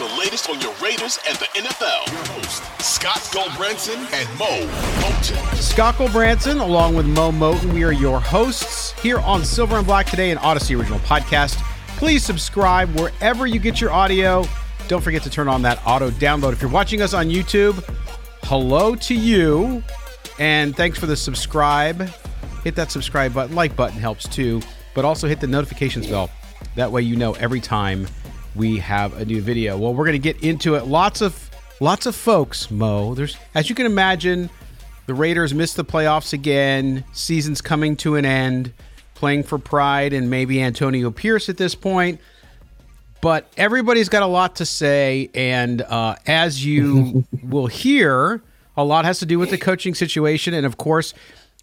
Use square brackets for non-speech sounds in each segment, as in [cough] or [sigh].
the latest on your Raiders and the NFL. Your host, Scott Gulbransen and Moe Moton. Scott Gulbransen, along with Moe Moton, we are your hosts here on Silver and Black Today, an Audacy original podcast. Please subscribe wherever you get your audio. Don't forget to turn on that auto download. If you're watching us on YouTube, hello to you. And thanks for the subscribe. Hit that subscribe button. Like button helps too. But also hit the notifications bell. That way you know every time we have a new video. Well, we're going to get into it. Lots of lots of folks, Mo. There's as you can imagine, the Raiders missed the playoffs again. Season's coming to an end. Playing for pride and maybe Antonio Pierce at this point. But everybody's got a lot to say, and uh, as you [laughs] will hear, a lot has to do with the coaching situation, and of course,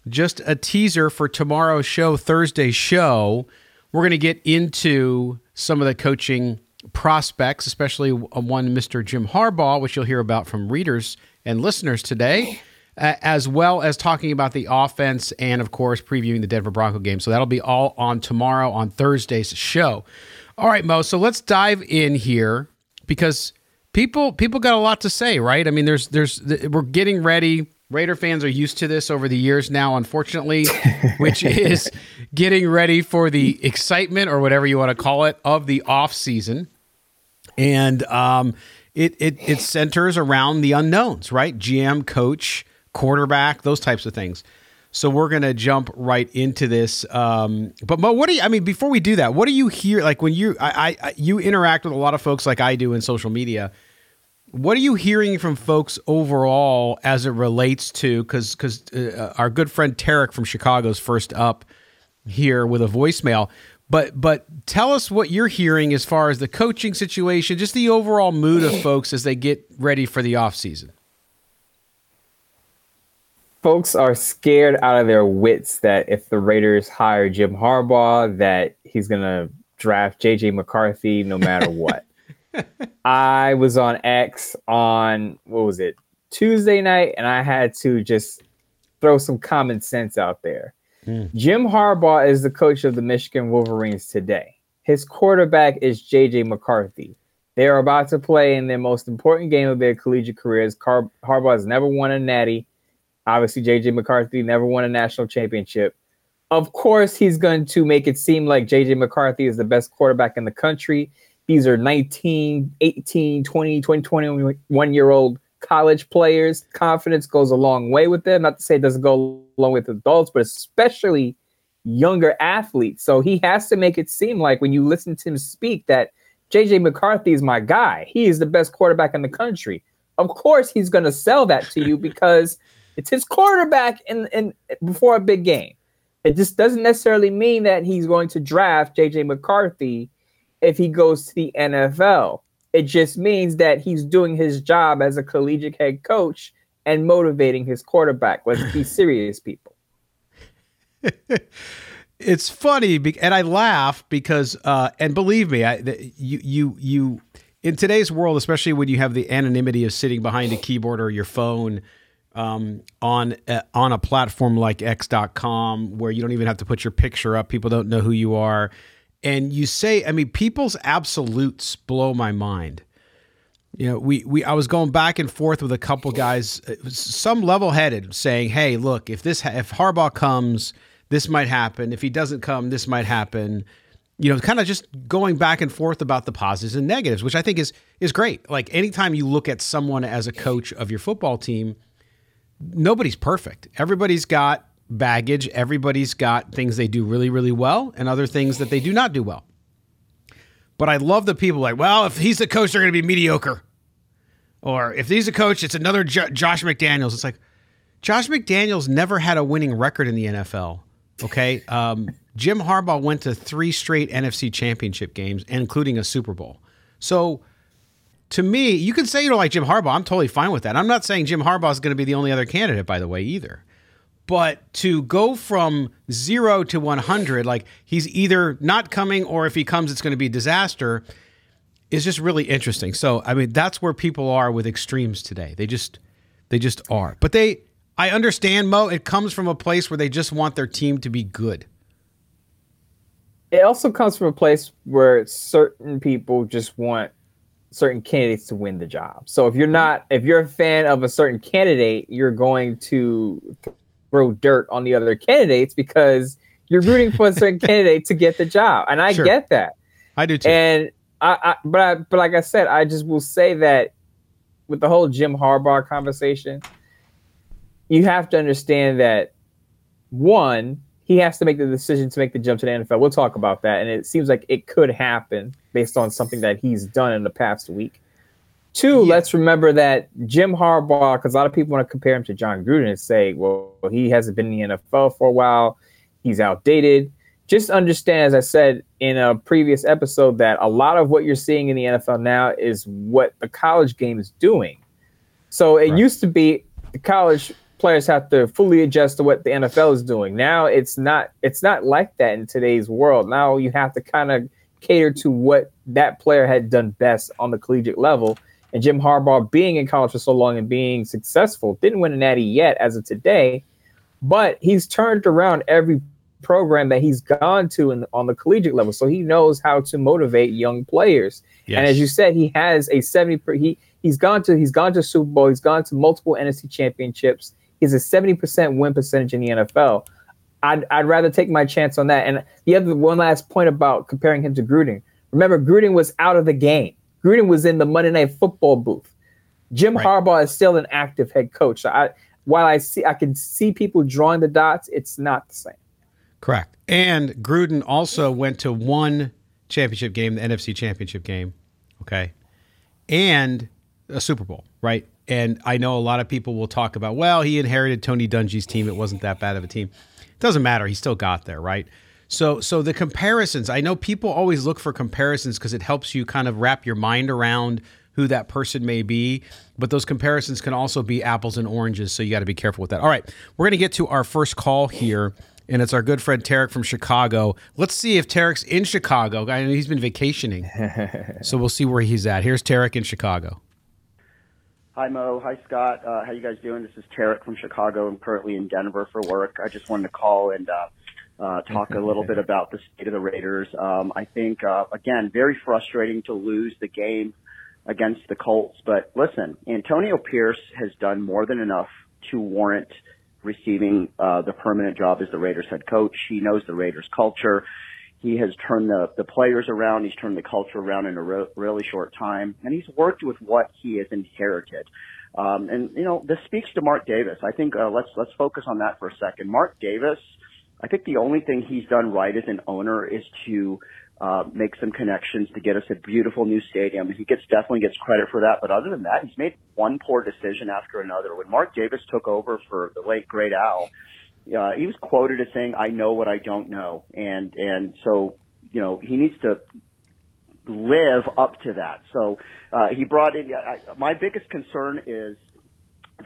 just a teaser for tomorrow's show, Thursday's show. We're going to get into some of the coaching prospects, especially one Mr. Jim Harbaugh, which you'll hear about from readers and listeners today, uh, as well as talking about the offense and, of course, previewing the Denver Bronco game. So that'll be all on tomorrow on Thursday's show. All right, Mo. So let's dive in here because people people got a lot to say, right? I mean, there's there's we're getting ready. Raider fans are used to this over the years now, unfortunately, [laughs] which is getting ready for the excitement or whatever you want to call it of the off season, and um, it it it centers around the unknowns, right? GM, coach, quarterback, those types of things. So we're gonna jump right into this. Um, but Mo, what do you? I mean, before we do that, what do you hear? Like when you I, I you interact with a lot of folks like I do in social media. What are you hearing from folks overall as it relates to because because uh, our good friend Tarek from Chicago is first up here with a voicemail. But but tell us what you're hearing as far as the coaching situation, just the overall mood of folks as they get ready for the off season. Folks are scared out of their wits that if the Raiders hire Jim Harbaugh, that he's gonna draft JJ McCarthy no matter what. I was on X on what was it Tuesday night, and I had to just throw some common sense out there. Mm. Jim Harbaugh is the coach of the Michigan Wolverines today. His quarterback is JJ McCarthy. They are about to play in their most important game of their collegiate careers. Car- Harbaugh has never won a natty. Obviously, JJ McCarthy never won a national championship. Of course, he's going to make it seem like JJ McCarthy is the best quarterback in the country. These are 19, 18, 20, 20, 21 year old college players. Confidence goes a long way with them. Not to say it doesn't go along with adults, but especially younger athletes. So he has to make it seem like when you listen to him speak that JJ McCarthy is my guy. He is the best quarterback in the country. Of course, he's going to sell that to you because it's his quarterback in, in before a big game. It just doesn't necessarily mean that he's going to draft JJ McCarthy if he goes to the NFL. It just means that he's doing his job as a collegiate head coach and motivating his quarterback. Let's be [laughs] serious, people. [laughs] it's funny, and I laugh because, uh, and believe me, I, you you you in today's world, especially when you have the anonymity of sitting behind a keyboard or your phone um, on uh, on a platform like X.com, where you don't even have to put your picture up, people don't know who you are, and you say, I mean, people's absolutes blow my mind. You know, we we I was going back and forth with a couple guys, uh, some level headed, saying, "Hey, look, if this if Harbaugh comes, this might happen. If he doesn't come, this might happen." You know, kind of just going back and forth about the positives and negatives, which I think is is great. Like anytime you look at someone as a coach of your football team, nobody's perfect. Everybody's got baggage. Everybody's got things they do really, really well, and other things that they do not do well. But I love the people like, well, if he's the coach, they're going to be mediocre. Or if he's a coach, it's another jo- Josh McDaniels. It's like Josh McDaniels never had a winning record in the NFL. Okay, um, Jim Harbaugh went to three straight NFC Championship games, including a Super Bowl. So, to me, you can say you don't like Jim Harbaugh. I'm totally fine with that. I'm not saying Jim Harbaugh is going to be the only other candidate, by the way, either. But to go from zero to 100, like he's either not coming or if he comes, it's going to be disaster is just really interesting. So, I mean, that's where people are with extremes today. They just they just are. But they I understand Mo, it comes from a place where they just want their team to be good. It also comes from a place where certain people just want certain candidates to win the job. So if you're not if you're a fan of a certain candidate, you're going to throw dirt on the other candidates because you're rooting for a certain [laughs] candidate to get the job. And I sure. get that. I do too. And I, I but I, but like I said, I just will say that with the whole Jim Harbaugh conversation, you have to understand that one, he has to make the decision to make the jump to the NFL. We'll talk about that, and it seems like it could happen based on something that he's done in the past week. Two, yeah. let's remember that Jim Harbaugh, because a lot of people want to compare him to Jon Gruden and say, well, he hasn't been in the NFL for a while, he's outdated just understand, as I said in a previous episode, that a lot of what you're seeing in the NFL now is what the college game is doing. So it right. used to be the college players have to fully adjust to what the NFL is doing. Now it's not it's not like that in today's world. Now you have to kind of cater to what that player had done best on the collegiate level. And Jim Harbaugh being in college for so long and being successful, didn't win a natty yet as of today, but he's turned around every program that he's gone to in, on the collegiate level, so he knows how to motivate young players. Yes. And as you said, he has a seventy. He he's gone to he's gone to Super Bowl. He's gone to multiple NFC championships. He's a seventy percent win percentage in the NFL. I'd I'd rather take my chance on that. And the other one last point about comparing him to Gruden. Remember, Gruden was out of the game. Gruden was in the Monday Night Football booth. Jim right. Harbaugh is still an active head coach. So I, while I see I can see people drawing the dots, it's not the same. Correct. And Gruden also went to one championship game, the NFC championship game. Okay. And a Super Bowl, right? And I know a lot of people will talk about, well, he inherited Tony Dungy's team. It wasn't that bad of a team. It doesn't matter. He still got there, right? So, so the comparisons. I know people always look for comparisons because it helps you kind of wrap your mind around who that person may be. But those comparisons can also be apples and oranges. So you got to be careful with that. All right, we're going to get to our first call here and it's our good friend Tarek from Chicago. Let's see if Tarek's in Chicago. I know he's been vacationing, [laughs] so we'll see where he's at. Here's Tarek in Chicago. Hi Mo, hi Scott. Uh, how you guys doing? This is Tarek from Chicago. I'm currently in Denver for work. I just wanted to call and uh, uh, talk a little [laughs] bit about the state of the Raiders. Um, I think uh, again, very frustrating to lose the game against the Colts. But listen, Antonio Pierce has done more than enough to warrant receiving uh, the permanent job as the Raiders head coach. He knows the Raiders culture. He has turned the, the players around. He's turned the culture around in a re- really short time, and he's worked with what he has inherited. Um, and you know, this speaks to Mark Davis. I think uh, let's let's focus on that for a second. Mark Davis, I think the only thing he's done right as an owner is to uh, make some connections to get us a beautiful new stadium. He gets definitely gets credit for that. But other than that, he's made one poor decision after another. When Mark Davis took over for the late great Al, uh, he was quoted as saying, "I know what I don't know," and and so you know he needs to live up to that. So uh, he brought in. I, my biggest concern is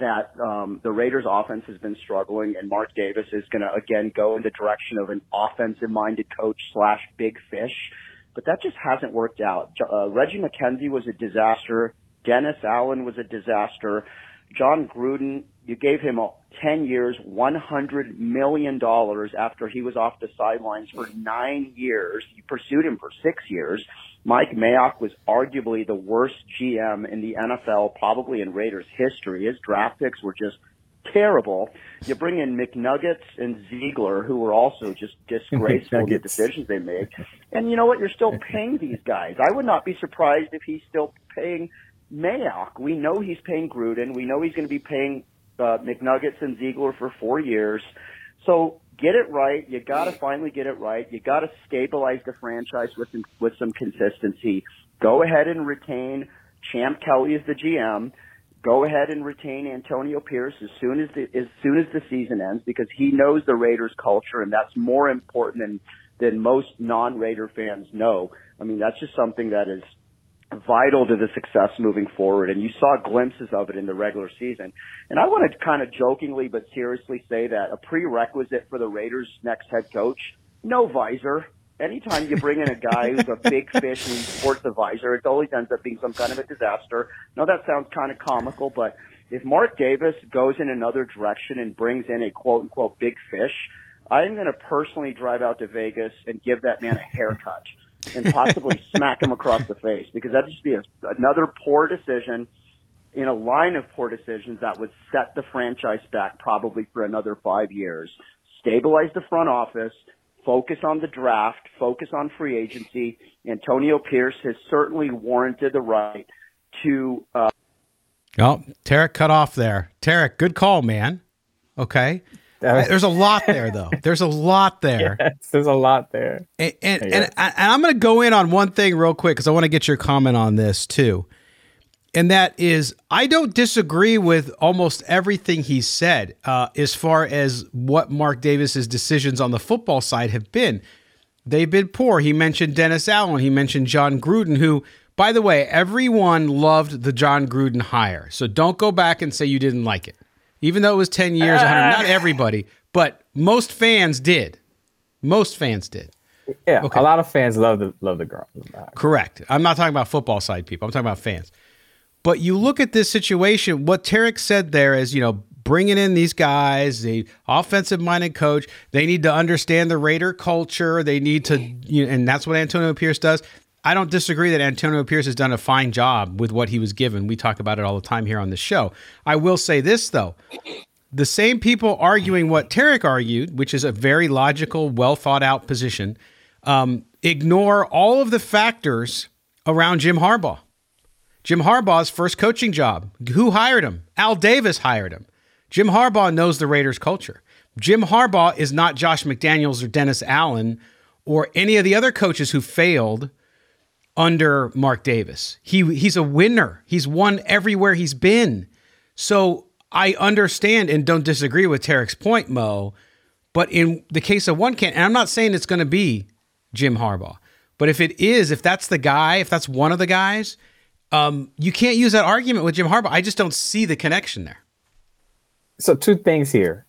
that um, the Raiders offense has been struggling and Mark Davis is going to again go in the direction of an offensive minded coach slash big fish. But that just hasn't worked out. Uh, Reggie McKenzie was a disaster. Dennis Allen was a disaster. Jon Gruden, you gave him 10 years, $100 million after he was off the sidelines for nine years. You pursued him for six years. Mike Mayock was arguably the worst GM in the NFL, probably in Raiders history. His draft picks were just terrible. You bring in McNuggets and Ziegler, who were also just disgraceful in the decisions they made. And you know what? You're still paying these guys. I would not be surprised if he's still paying Mayock. We know he's paying Gruden. We know he's going to be paying uh, McNuggets and Ziegler for four years. So get it right. You got to mm. finally get it right. You got to stabilize the franchise with some, with some consistency. Go ahead and retain Champ Kelly as the GM. Go ahead and retain Antonio Pierce as soon as the as soon as the season ends because he knows the Raiders culture and that's more important than than most non-Raider fans know. I mean, that's just something that is vital to the success moving forward. And you saw glimpses of it in the regular season. And I want to kind of jokingly but seriously say that a prerequisite for the Raiders' next head coach, no visor. Anytime you bring in a guy who's a big fish and he sports a visor, it always ends up being some kind of a disaster. Now that sounds kind of comical, but if Mark Davis goes in another direction and brings in a quote unquote big fish, I'm going to personally drive out to Vegas and give that man a haircut and possibly [laughs] smack him across the face because that'd just be a, another poor decision in a line of poor decisions that would set the franchise back probably for another five years. Stabilize the front office, focus on the draft, focus on free agency. Antonio Pierce has certainly warranted the right to. Uh, oh, Tarek cut off there. Tarek, good call, man. Okay. Was, there's a lot there, though. [laughs] There's a lot there. Yes, there's a lot there. And and, and, and I'm going to go in on one thing real quick because I want to get your comment on this too. And that is, I don't disagree with almost everything he said uh, as far as what Mark Davis's decisions on the football side have been. They've been poor. He mentioned Dennis Allen. He mentioned Jon Gruden, who, by the way, everyone loved the Jon Gruden hire. So don't go back and say you didn't like it even though it was 10 years, 100, not uh. everybody, but most fans did. Most fans did. Yeah, okay. a lot of fans love the love the girl. Correct. I'm not talking about football side people. I'm talking about fans. But you look at this situation. What Tarek said there is, you know, bringing in these guys, the offensive minded coach. They need to understand the Raider culture. They need to, you know, and that's what Antonio Pierce does. I don't disagree that Antonio Pierce has done a fine job with what he was given. We talk about it all the time here on the show. I will say this, though. The same people arguing what Tarek argued, which is a very logical, well thought out position, um, ignore all of the factors around Jim Harbaugh. Jim Harbaugh's first coaching job. Who hired him? Al Davis hired him. Jim Harbaugh knows the Raiders culture. Jim Harbaugh is not Josh McDaniels or Dennis Allen or any of the other coaches who failed under Mark Davis. He he's a winner. He's won everywhere he's been. So I understand and don't disagree with Tarek's point, Mo. But in the case of one can, and I'm not saying it's going to be Jim Harbaugh, but if it is, if that's the guy, if that's one of the guys, um, you can't use that argument with Jim Harbaugh. I just don't see the connection there. So two things here.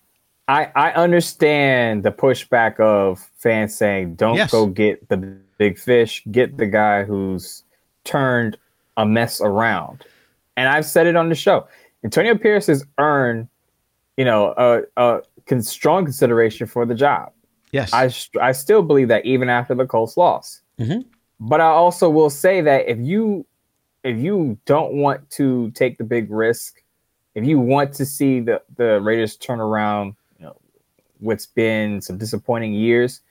I, I understand the pushback of fans saying, don't yes. go get the big fish, get the guy who's turned a mess around. And I've said it on the show. Antonio Pierce has earned, you know, a, a strong consideration for the job. Yes. I, I still believe that even after the Colts loss. Mm-hmm. But I also will say that if you if you don't want to take the big risk, if you want to see the, the Raiders turn around, you know, what's been some disappointing years,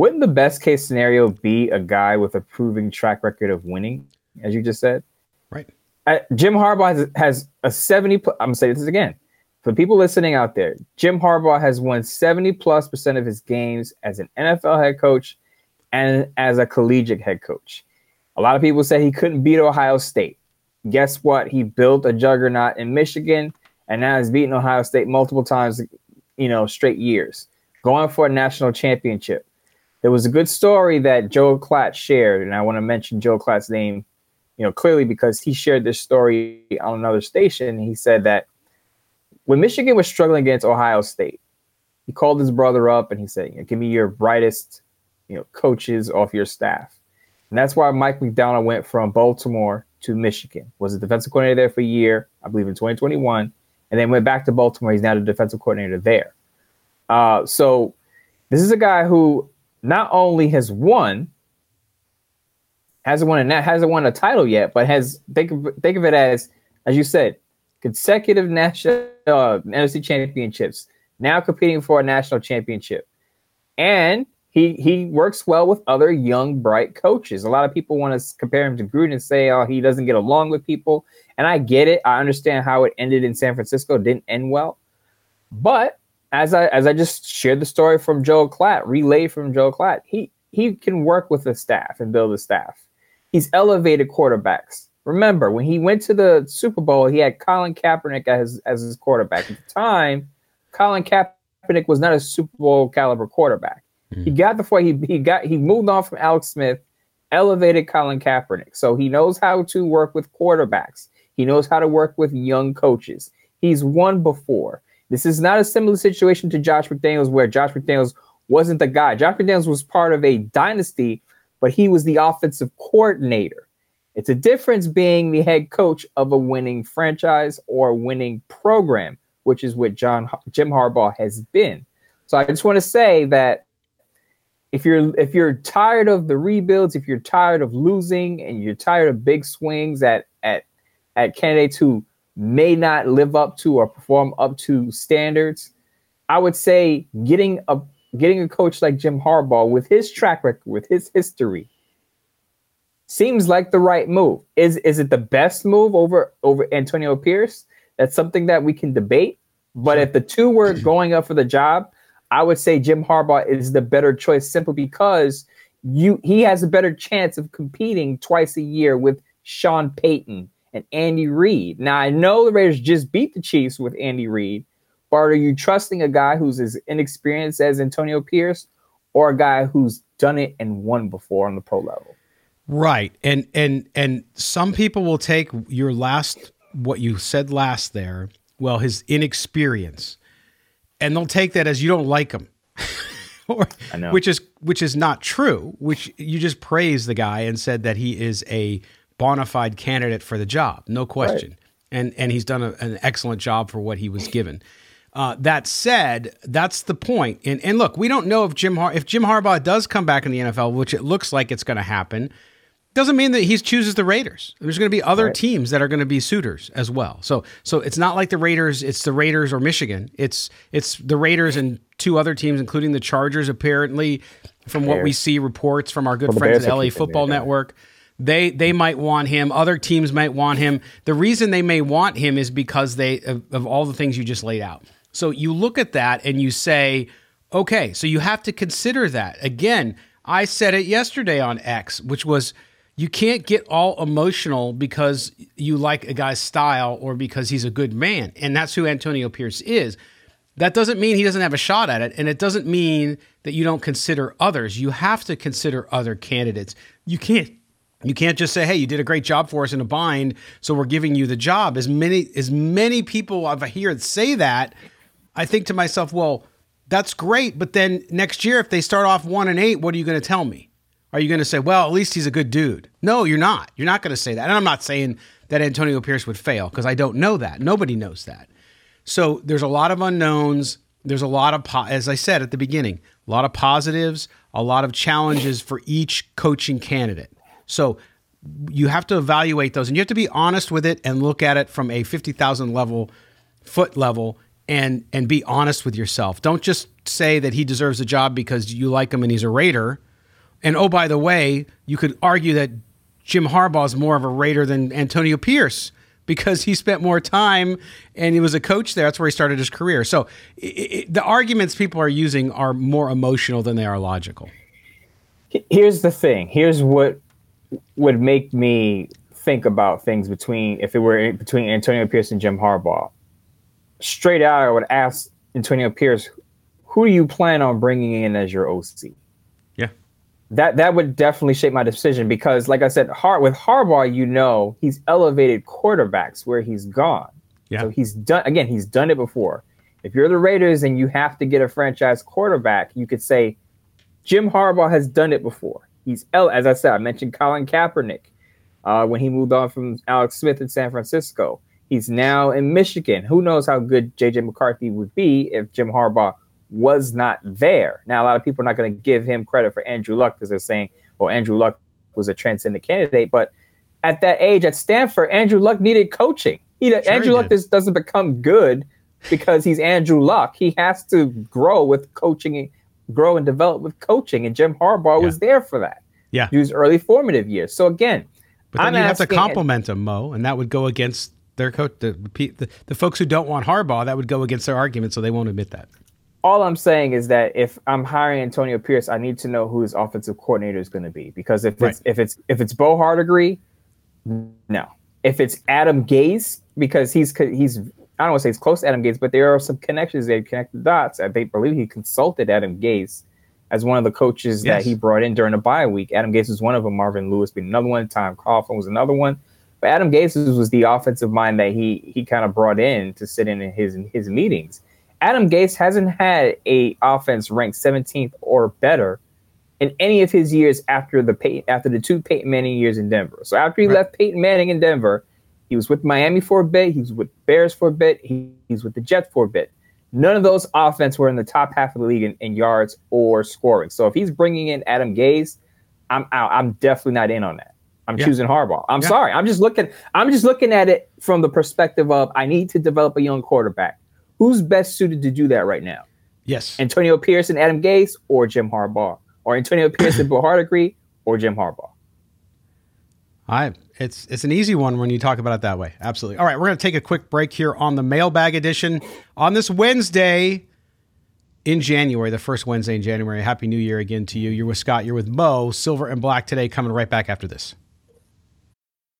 wouldn't the best case scenario be a guy with a proven track record of winning, as you just said? Right. Uh, Jim Harbaugh has, has a 70. Pl- I'm going to say this again. For people listening out there, Jim Harbaugh has won 70 plus percent of his games as an NFL head coach and as a collegiate head coach. A lot of people say he couldn't beat Ohio State. Guess what? He built a juggernaut in Michigan and now he's beaten Ohio State multiple times, you know, straight years, going for a national championship there was a good story that Joe Klatt shared, and I want to mention Joe Klatt's name, you know, clearly because he shared this story on another station. He said that when Michigan was struggling against Ohio State, he called his brother up and he said, "Give me your brightest, you know, coaches off your staff." And that's why Mike Macdonald went from Baltimore to Michigan. Was a defensive coordinator there for a year, I believe, in 2021, and then went back to Baltimore. He's now the defensive coordinator there. Uh, so this is a guy who not only has won, hasn't won a hasn't won a title yet, but has think of think of it as as you said, consecutive national uh, NFC championships. Now competing for a national championship, and he he works well with other young bright coaches. A lot of people want to compare him to Gruden and say, "Oh, he doesn't get along with people." And I get it. I understand how it ended in San Francisco. Didn't end well, but as I as I just shared the story from Joe Klatt, relayed from Joe Klatt, he he can work with the staff and build a staff. He's elevated quarterbacks. Remember, when he went to the Super Bowl, he had Colin Kaepernick as as his quarterback. At the time, Colin Kaepernick was not a Super Bowl caliber quarterback. Mm-hmm. He got before he he got he moved on from Alex Smith, elevated Colin Kaepernick. So he knows how to work with quarterbacks. He knows how to work with young coaches. He's won before. This is not a similar situation to Josh McDaniels, where Josh McDaniels wasn't the guy. Josh McDaniels was part of a dynasty, but he was the offensive coordinator. It's a difference being the head coach of a winning franchise or winning program, which is what John Jim Harbaugh has been. So I just want to say that if you're if you're tired of the rebuilds, if you're tired of losing, and you're tired of big swings at at at candidates who may not live up to or perform up to standards. I would say getting a getting a coach like Jim Harbaugh with his track record, with his history, seems like the right move. Is is it the best move over over Antonio Pierce? That's something that we can debate. But if the two were [clears throat] going up for the job, I would say Jim Harbaugh is the better choice simply because you he has a better chance of competing twice a year with Sean Payton and Andy Reid. Now I know the Raiders just beat the Chiefs with Andy Reid, but are you trusting a guy who's as inexperienced as Antonio Pierce or a guy who's done it and won before on the pro level? Right. And and and some people will take your last what you said last there, well, his inexperience. And they'll take that as you don't like him. [laughs] or, which is which is not true, which you just praised the guy and said that he is a bona fide candidate for the job, no question. Right. And and he's done a, an excellent job for what he was given. Uh, that said, that's the point. And and look, we don't know if Jim Har- if Jim Harbaugh does come back in the NFL, which it looks like it's going to happen. Doesn't mean that he chooses the Raiders. There's going to be other right. teams that are going to be suitors as well. So so it's not like the Raiders. It's the Raiders or Michigan. It's it's the Raiders and two other teams, including the Chargers. Apparently, from what we see reports from our good well, friends at LA Football Network. They they might want him. Other teams might want him. The reason they may want him is because they of, of all the things you just laid out. So you look at that and you say, okay, so you have to consider that. Again, I said it yesterday on X, which was you can't get all emotional because you like a guy's style or because he's a good man. And that's who Antonio Pierce is. That doesn't mean he doesn't have a shot at it. And it doesn't mean that you don't consider others. You have to consider other candidates. You can't you can't just say, "Hey, you did a great job for us in a bind, so we're giving you the job." As many as many people I've heard say that, I think to myself, "Well, that's great, but then next year if they start off 1 and 8, what are you going to tell me? Are you going to say, "Well, at least he's a good dude?" No, you're not. You're not going to say that. And I'm not saying that Antonio Pierce would fail because I don't know that. Nobody knows that. So there's a lot of unknowns. There's a lot of, po- as I said at the beginning, a lot of positives, a lot of challenges for each coaching candidate. So you have to evaluate those and you have to be honest with it and look at it from a 50,000 level foot level and and be honest with yourself. Don't just say that he deserves a job because you like him and he's a Raider. And oh by the way, you could argue that Jim Harbaugh is more of a Raider than Antonio Pierce because he spent more time and he was a coach there. That's where he started his career. So it, it, the arguments people are using are more emotional than they are logical. Here's the thing. Here's what would make me think about things between if it were between Antonio Pierce and Jim Harbaugh. Straight out, I would ask Antonio Pierce, "Who do you plan on bringing in as your OC?" Yeah, that that would definitely shape my decision because, like I said, Har- with Harbaugh, you know, he's elevated quarterbacks where he's gone. Yeah. So he's done again. He's done it before. If you're the Raiders and you have to get a franchise quarterback, you could say Jim Harbaugh has done it before. He's as I said, I mentioned Colin Kaepernick uh, when he moved on from Alex Smith in San Francisco. He's now in Michigan. Who knows how good JJ McCarthy would be if Jim Harbaugh was not there? Now, a lot of people are not going to give him credit for Andrew Luck because they're saying, well, Andrew Luck was a transcendent candidate. But at that age at Stanford, Andrew Luck needed coaching. He, sure Andrew he Luck just doesn't become good because he's Andrew Luck. He has to grow with coaching, grow and develop with coaching. And Jim Harbaugh yeah. was there for that. Yeah. His early formative years. So again, but then you have to compliment him, Mo, and that would go against their coach, the, the, the folks who don't want Harbaugh. That would go against their argument, so they won't admit that. All I'm saying is that if I'm hiring Antonio Pierce, I need to know who his offensive coordinator is going to be because if right. it's if it's if it's Bo Hardegree, no. If it's Adam Gase, because he's he's I don't want to say he's close to Adam Gase, but there are some connections. They connect the dots. I believe he consulted Adam Gase as one of the coaches yes. that he brought in during the bye week. Adam Gase was one of them. Marvin Lewis being another one. Tom Coughlin was another one. But Adam Gase was the offensive mind that he he kind of brought in to sit in his his meetings. Adam Gase hasn't had a offense ranked 17th or better in any of his years after the Pey- after the two Peyton Manning years in Denver. So after he right. left Peyton Manning in Denver, he was with Miami for a bit. He was with Bears for a bit. He, he's with the Jets for a bit. None of those offense were in the top half of the league in, in yards or scoring. So if he's bringing in Adam Gase, I'm out. I'm definitely not in on that. I'm yeah. choosing Harbaugh. I'm yeah. sorry. I'm just looking. I'm just looking at it from the perspective of I need to develop a young quarterback. Who's best suited to do that right now? Yes, Antonio Pierce and Adam Gase, or Jim Harbaugh, or Antonio Pierce and Bill Hardegree, or Jim Harbaugh. I it's it's an easy one when you talk about it that way. Absolutely. All right, we're going to take a quick break here on the mailbag edition on this Wednesday in January, the first Wednesday in January. Happy New Year again to you. You're with Scott. You're with Mo. Silver and Black today. Coming right back after this.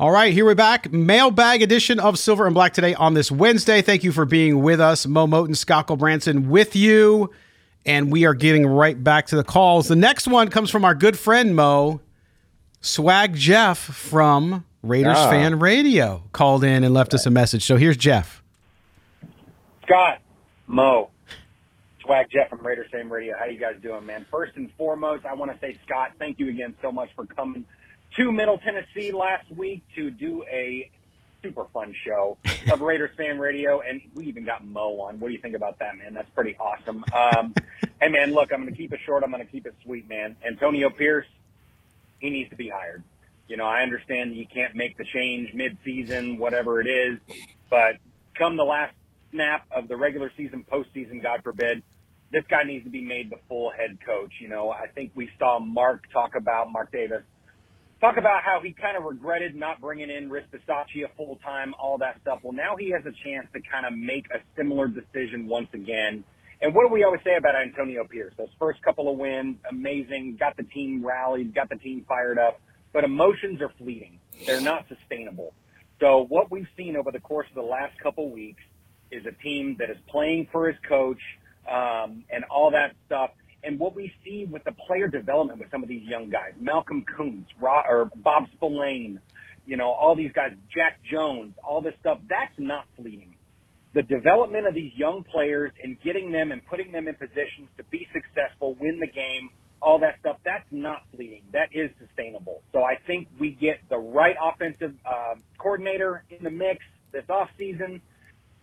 All right, here we're back. Mailbag edition of Silver and Black today on this Wednesday. Thank you for being with us. Moe Moton, Scott Branson with you. And we are getting right back to the calls. The next one comes from our good friend Mo, Swag Jeff from Raiders oh. Fan Radio, called in and left us a message. So here's Jeff. Scott, Mo, Swag Jeff from Raiders Fan Radio. How you guys doing, man? First and foremost, I want to say, Scott, thank you again so much for coming – to Middle Tennessee last week to do a super fun show of Raiders Fan Radio, and we even got Mo on. What do you think about that, man? That's pretty awesome. Um, hey, man, look, I'm going to keep it short. I'm going to keep it sweet, man. Antonio Pierce, he needs to be hired. You know, I understand you can't make the change mid-season, whatever it is, but come the last snap of the regular season, postseason, God forbid, this guy needs to be made the full head coach. You know, I think we saw Mark talk about Mark Davis talk about how he kind of regretted not bringing in Rich Bisaccia full time, all that stuff. Well, now he has a chance to kind of make a similar decision once again. And what do we always say about Antonio Pierce? Those first couple of wins, amazing, got the team rallied, got the team fired up, but emotions are fleeting. They're not sustainable. So what we've seen over the course of the last couple weeks is a team that is playing for his coach um, and all that stuff. And what we see with the player development with some of these young guys, Malcolm Koonce, or Bob Spillane, you know, all these guys, Jack Jones, all this stuff, that's not fleeting. The development of these young players and getting them and putting them in positions to be successful, win the game, all that stuff, that's not fleeting. That is sustainable. So I think we get the right offensive uh, coordinator in the mix this off season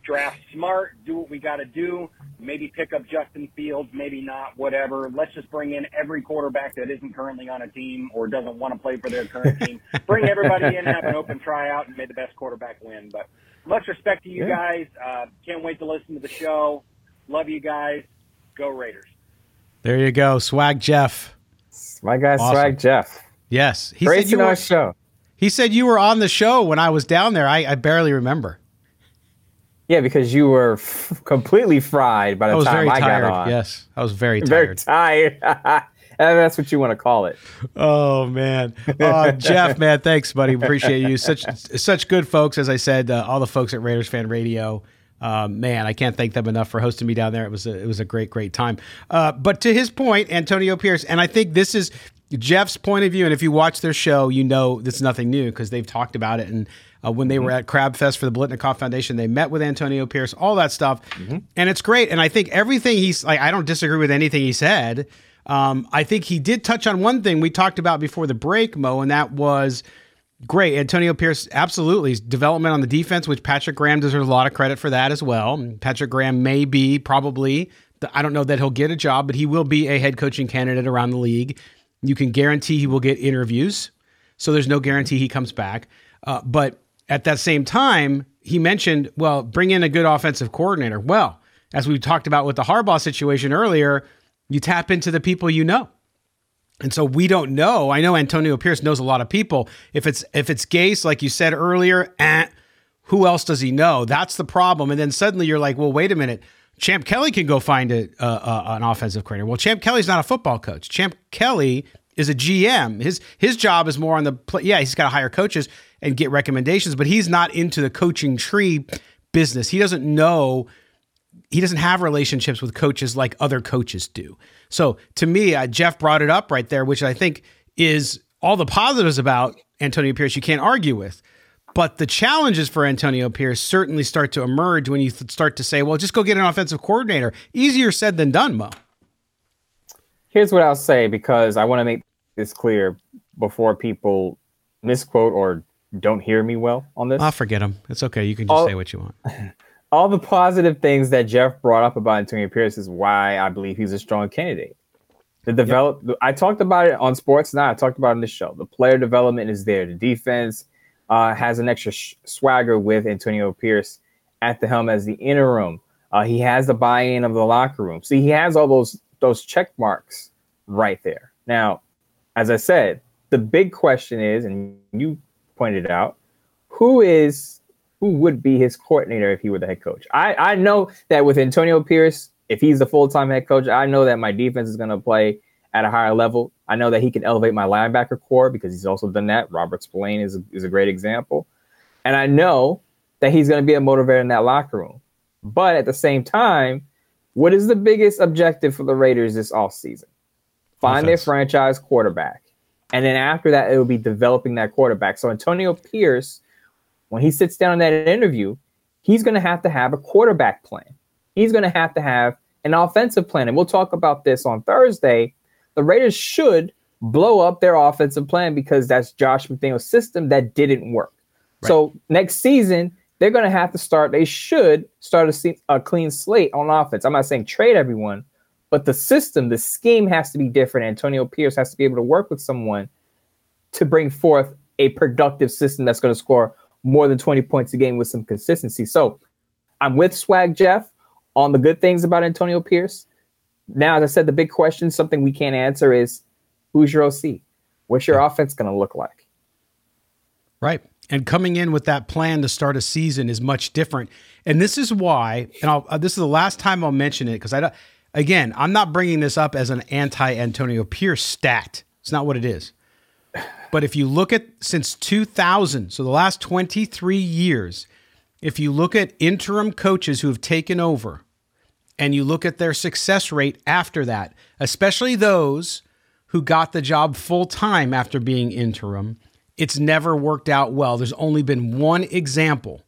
draft smart, do what we got to do, maybe pick up Justin Fields, maybe not, whatever. Let's just bring in every quarterback that isn't currently on a team or doesn't want to play for their current team. [laughs] Bring everybody in, have an open tryout, and may the best quarterback win. But much respect to you yeah. guys. Uh, can't wait to listen to the show. Love you guys. Go Raiders. There you go, Swag Jeff. My guy, awesome. Swag Jeff. Yes, he Great said you were, show. He said you were on the show when I was down there. I, I barely remember. Yeah, because you were f- completely fried by the time I tired. got on. Yes, I was very tired. Very tired. [laughs] that's what you want to call it. Oh man, uh, Jeff, [laughs] man, thanks, buddy. Appreciate you. Such such good folks. As I said, uh, all the folks at Raiders Fan Radio. Um, man, I can't thank them enough for hosting me down there. It was a, it was a great great time. Uh, but to his point, Antonio Pierce, and I think this is Jeff's point of view. And if you watch their show, you know it's nothing new because they've talked about it and uh, when they mm-hmm. were at Crab Fest for the Biletnikoff Foundation. They met with Antonio Pierce, all that stuff, mm-hmm. and it's great. And I think everything he's like, I don't disagree with anything he said. Um, I think he did touch on one thing we talked about before the break, Mo, and that was great. Antonio Pierce, absolutely. Development on the defense, which Patrick Graham deserves a lot of credit for that as well. Patrick Graham may be probably, I don't know that he'll get a job, but he will be a head coaching candidate around the league. You can guarantee he will get interviews. So there's no guarantee he comes back. Uh, but at that same time, he mentioned, well, bring in a good offensive coordinator. Well, as we talked about with the Harbaugh situation earlier, you tap into the people you know. And so we don't know. I know Antonio Pierce knows a lot of people. If it's if it's Gase, like you said earlier, eh, who else does he know? That's the problem. And then suddenly you're like, well, wait a minute. Champ Kelly can go find a, an offensive coordinator. Well, Champ Kelly's not a football coach. Champ Kelly is a GM. His his job is more on the play. Yeah, he's got to hire coaches and get recommendations, but he's not into the coaching tree business. He doesn't know. He doesn't have relationships with coaches like other coaches do. So to me, uh, Jeff brought it up right there, which I think is all the positives about Antonio Pierce you can't argue with. But the challenges for Antonio Pierce certainly start to emerge when you th- start to say, well, just go get an offensive coordinator. Easier said than done, Mo. Here's what I'll say because I want to make this clear before people misquote or don't hear me well on this. I'll forget them. It's okay. You can just all, say what you want. [laughs] All the positive things that Jeff brought up about Antonio Pierce is why I believe he's a strong candidate. The develop, yep. I talked about it on Sports Now. I talked about it in the show. The player development is there. The defense uh, has an extra sh- swagger with Antonio Pierce at the helm as the interim. Uh, he has the buy-in of the locker room. See, he has all those those check marks right there. Now, as I said, the big question is, and you pointed out, who is who would be his coordinator if he were the head coach? I, I know that with Antonio Pierce, if he's the full time head coach, I know that my defense is going to play at a higher level. I know that he can elevate my linebacker corps because he's also done that. Robert Spillane is a, is a great example. And I know that he's going to be a motivator in that locker room. But at the same time, what is the biggest objective for the Raiders this offseason? Find Offense. their franchise quarterback. And then after that, it will be developing that quarterback. So Antonio Pierce, when he sits down in that interview, he's going to have to have a quarterback plan. He's going to have to have an offensive plan. And we'll talk about this on Thursday. The Raiders should blow up their offensive plan because that's Josh McDaniel's system that didn't work. Right. So next season, they're going to have to start. They should start a, a clean slate on offense. I'm not saying trade everyone, but the system, the scheme has to be different. Antonio Pierce has to be able to work with someone to bring forth a productive system that's going to score more than 20 points a game with some consistency. So I'm with Swag Jeff on the good things about Antonio Pierce. Now, as I said, the big question, something we can't answer is who's your OC? What's your offense going to look like? Right. And coming in with that plan to start a season is much different. And this is why, and I'll, uh, this is the last time I'll mention it because I don't, again, I'm not bringing this up as an anti Antonio Pierce stat. It's not what it is. But if you look at since 2000, so the last 23 years, if you look at interim coaches who have taken over and you look at their success rate after that, especially those who got the job full time after being interim, it's never worked out well. There's only been one example,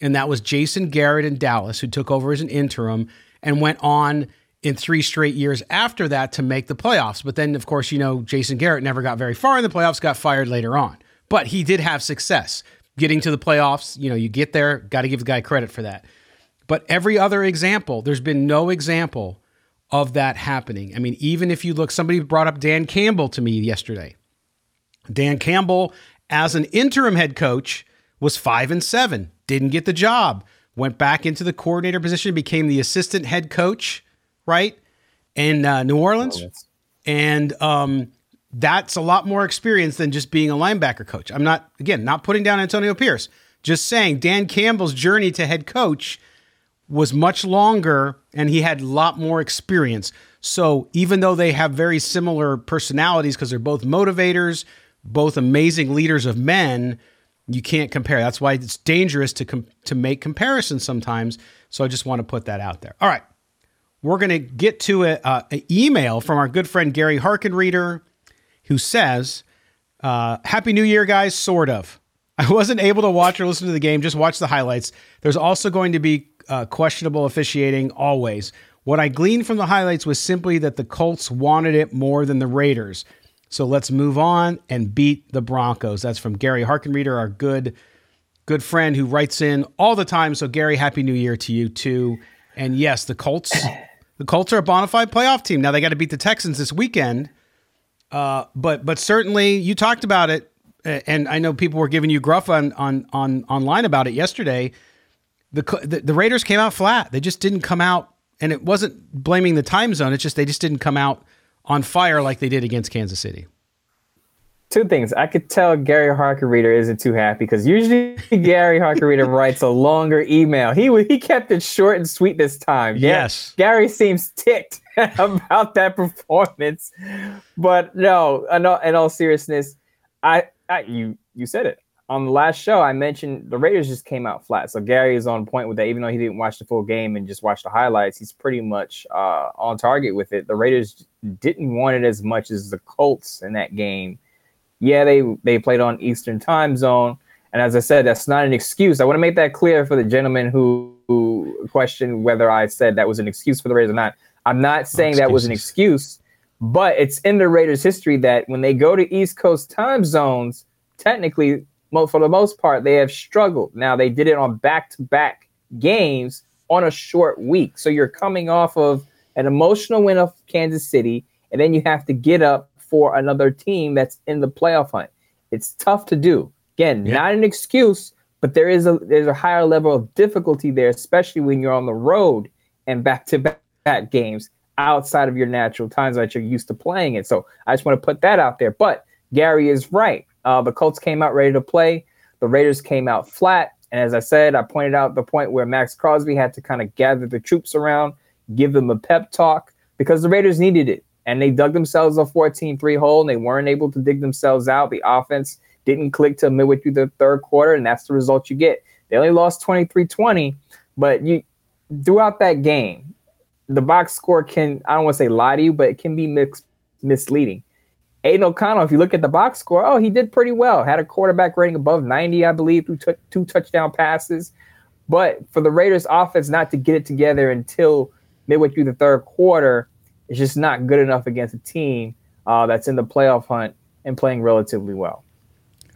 and that was Jason Garrett in Dallas, who took over as an interim and went on in three straight years after that to make the playoffs. But then, of course, you know, Jason Garrett never got very far in the playoffs, got fired later on. But he did have success getting to the playoffs. You know, you get there, got to give the guy credit for that. But every other example, there's been no example of that happening. I mean, even if you look, somebody brought up Dan Campbell to me yesterday. Dan Campbell, as an interim head coach, was five and seven, didn't get the job, went back into the coordinator position, became the assistant head coach, right, in uh, New Orleans. And um, that's a lot more experience than just being a linebacker coach. I'm not, again, not putting down Antonio Pierce, just saying Dan Campbell's journey to head coach was much longer and he had a lot more experience. So even though they have very similar personalities because they're both motivators, both amazing leaders of men, you can't compare. That's why it's dangerous to com- to make comparisons sometimes. So I just want to put that out there. All right, we're going to get to a, an email from our good friend Gary Harkenreader, who says, uh, "Happy New Year, guys." Sort of. [laughs] I wasn't able to watch or listen to the game. Just watch the highlights. There's also going to be uh, questionable officiating always. What I gleaned from the highlights was simply that the Colts wanted it more than the Raiders. So let's move on and beat the Broncos. That's from Gary Harkenreader, our good good friend who writes in all the time. So Gary, happy new year to you too. And yes, the Colts the Colts are a bona fide playoff team. Now they got to beat the Texans this weekend. Uh, but but certainly you talked about it and I know people were giving you gruff on on on online about it yesterday. The, the the Raiders came out flat. They just didn't come out and it wasn't blaming the time zone. It's just they just didn't come out on fire like they did against Kansas City? Two things. I could tell Gary Harkenreader isn't too happy because usually [laughs] Gary Harkenreader writes a longer email. He he kept it short and sweet this time. Yes. Gary seems ticked [laughs] about that performance. But no, in all, in all seriousness, I, I you you said it on the last show, I mentioned the Raiders just came out flat. So Gary is on point with that. Even though he didn't watch the full game and just watched the highlights, he's pretty much uh, on target with it. The Raiders didn't want it as much as the Colts in that game. Yeah, they they played on Eastern Time Zone, and as I said, that's not an excuse. I want to make that clear for the gentleman who who questioned whether I said that was an excuse for the Raiders or not. I'm not saying that was an excuse, but it's in the Raiders' history that when they go to East Coast time zones, technically for the most part, they have struggled. Now they did it on back-to-back games on a short week, so you're coming off of an emotional win of Kansas City, and then you have to get up for another team that's in the playoff hunt. It's tough to do. Again, yeah. not an excuse, but there is a there's a higher level of difficulty there, especially when you're on the road and back-to-back games outside of your natural times that you're used to playing it. So I just want to put that out there. But Gary is right. Uh, the Colts came out ready to play. The Raiders came out flat. And as I said, I pointed out the point where Maxx Crosby had to kind of gather the troops around, give them a pep talk because the Raiders needed it. And they dug themselves a 14 3 hole and they weren't able to dig themselves out. The offense didn't click till midway through the third quarter, and that's the result you get. They only lost 23 20, but you throughout that game, the box score can, I don't want to say lie to you, but it can be misleading. Aidan O'Connell, if you look at the box score, oh, he did pretty well. Had a quarterback rating above 90, I believe, through t- two touchdown passes. But for the Raiders offense not to get it together until midway through the third quarter, it's just not good enough against a team uh, that's in the playoff hunt and playing relatively well.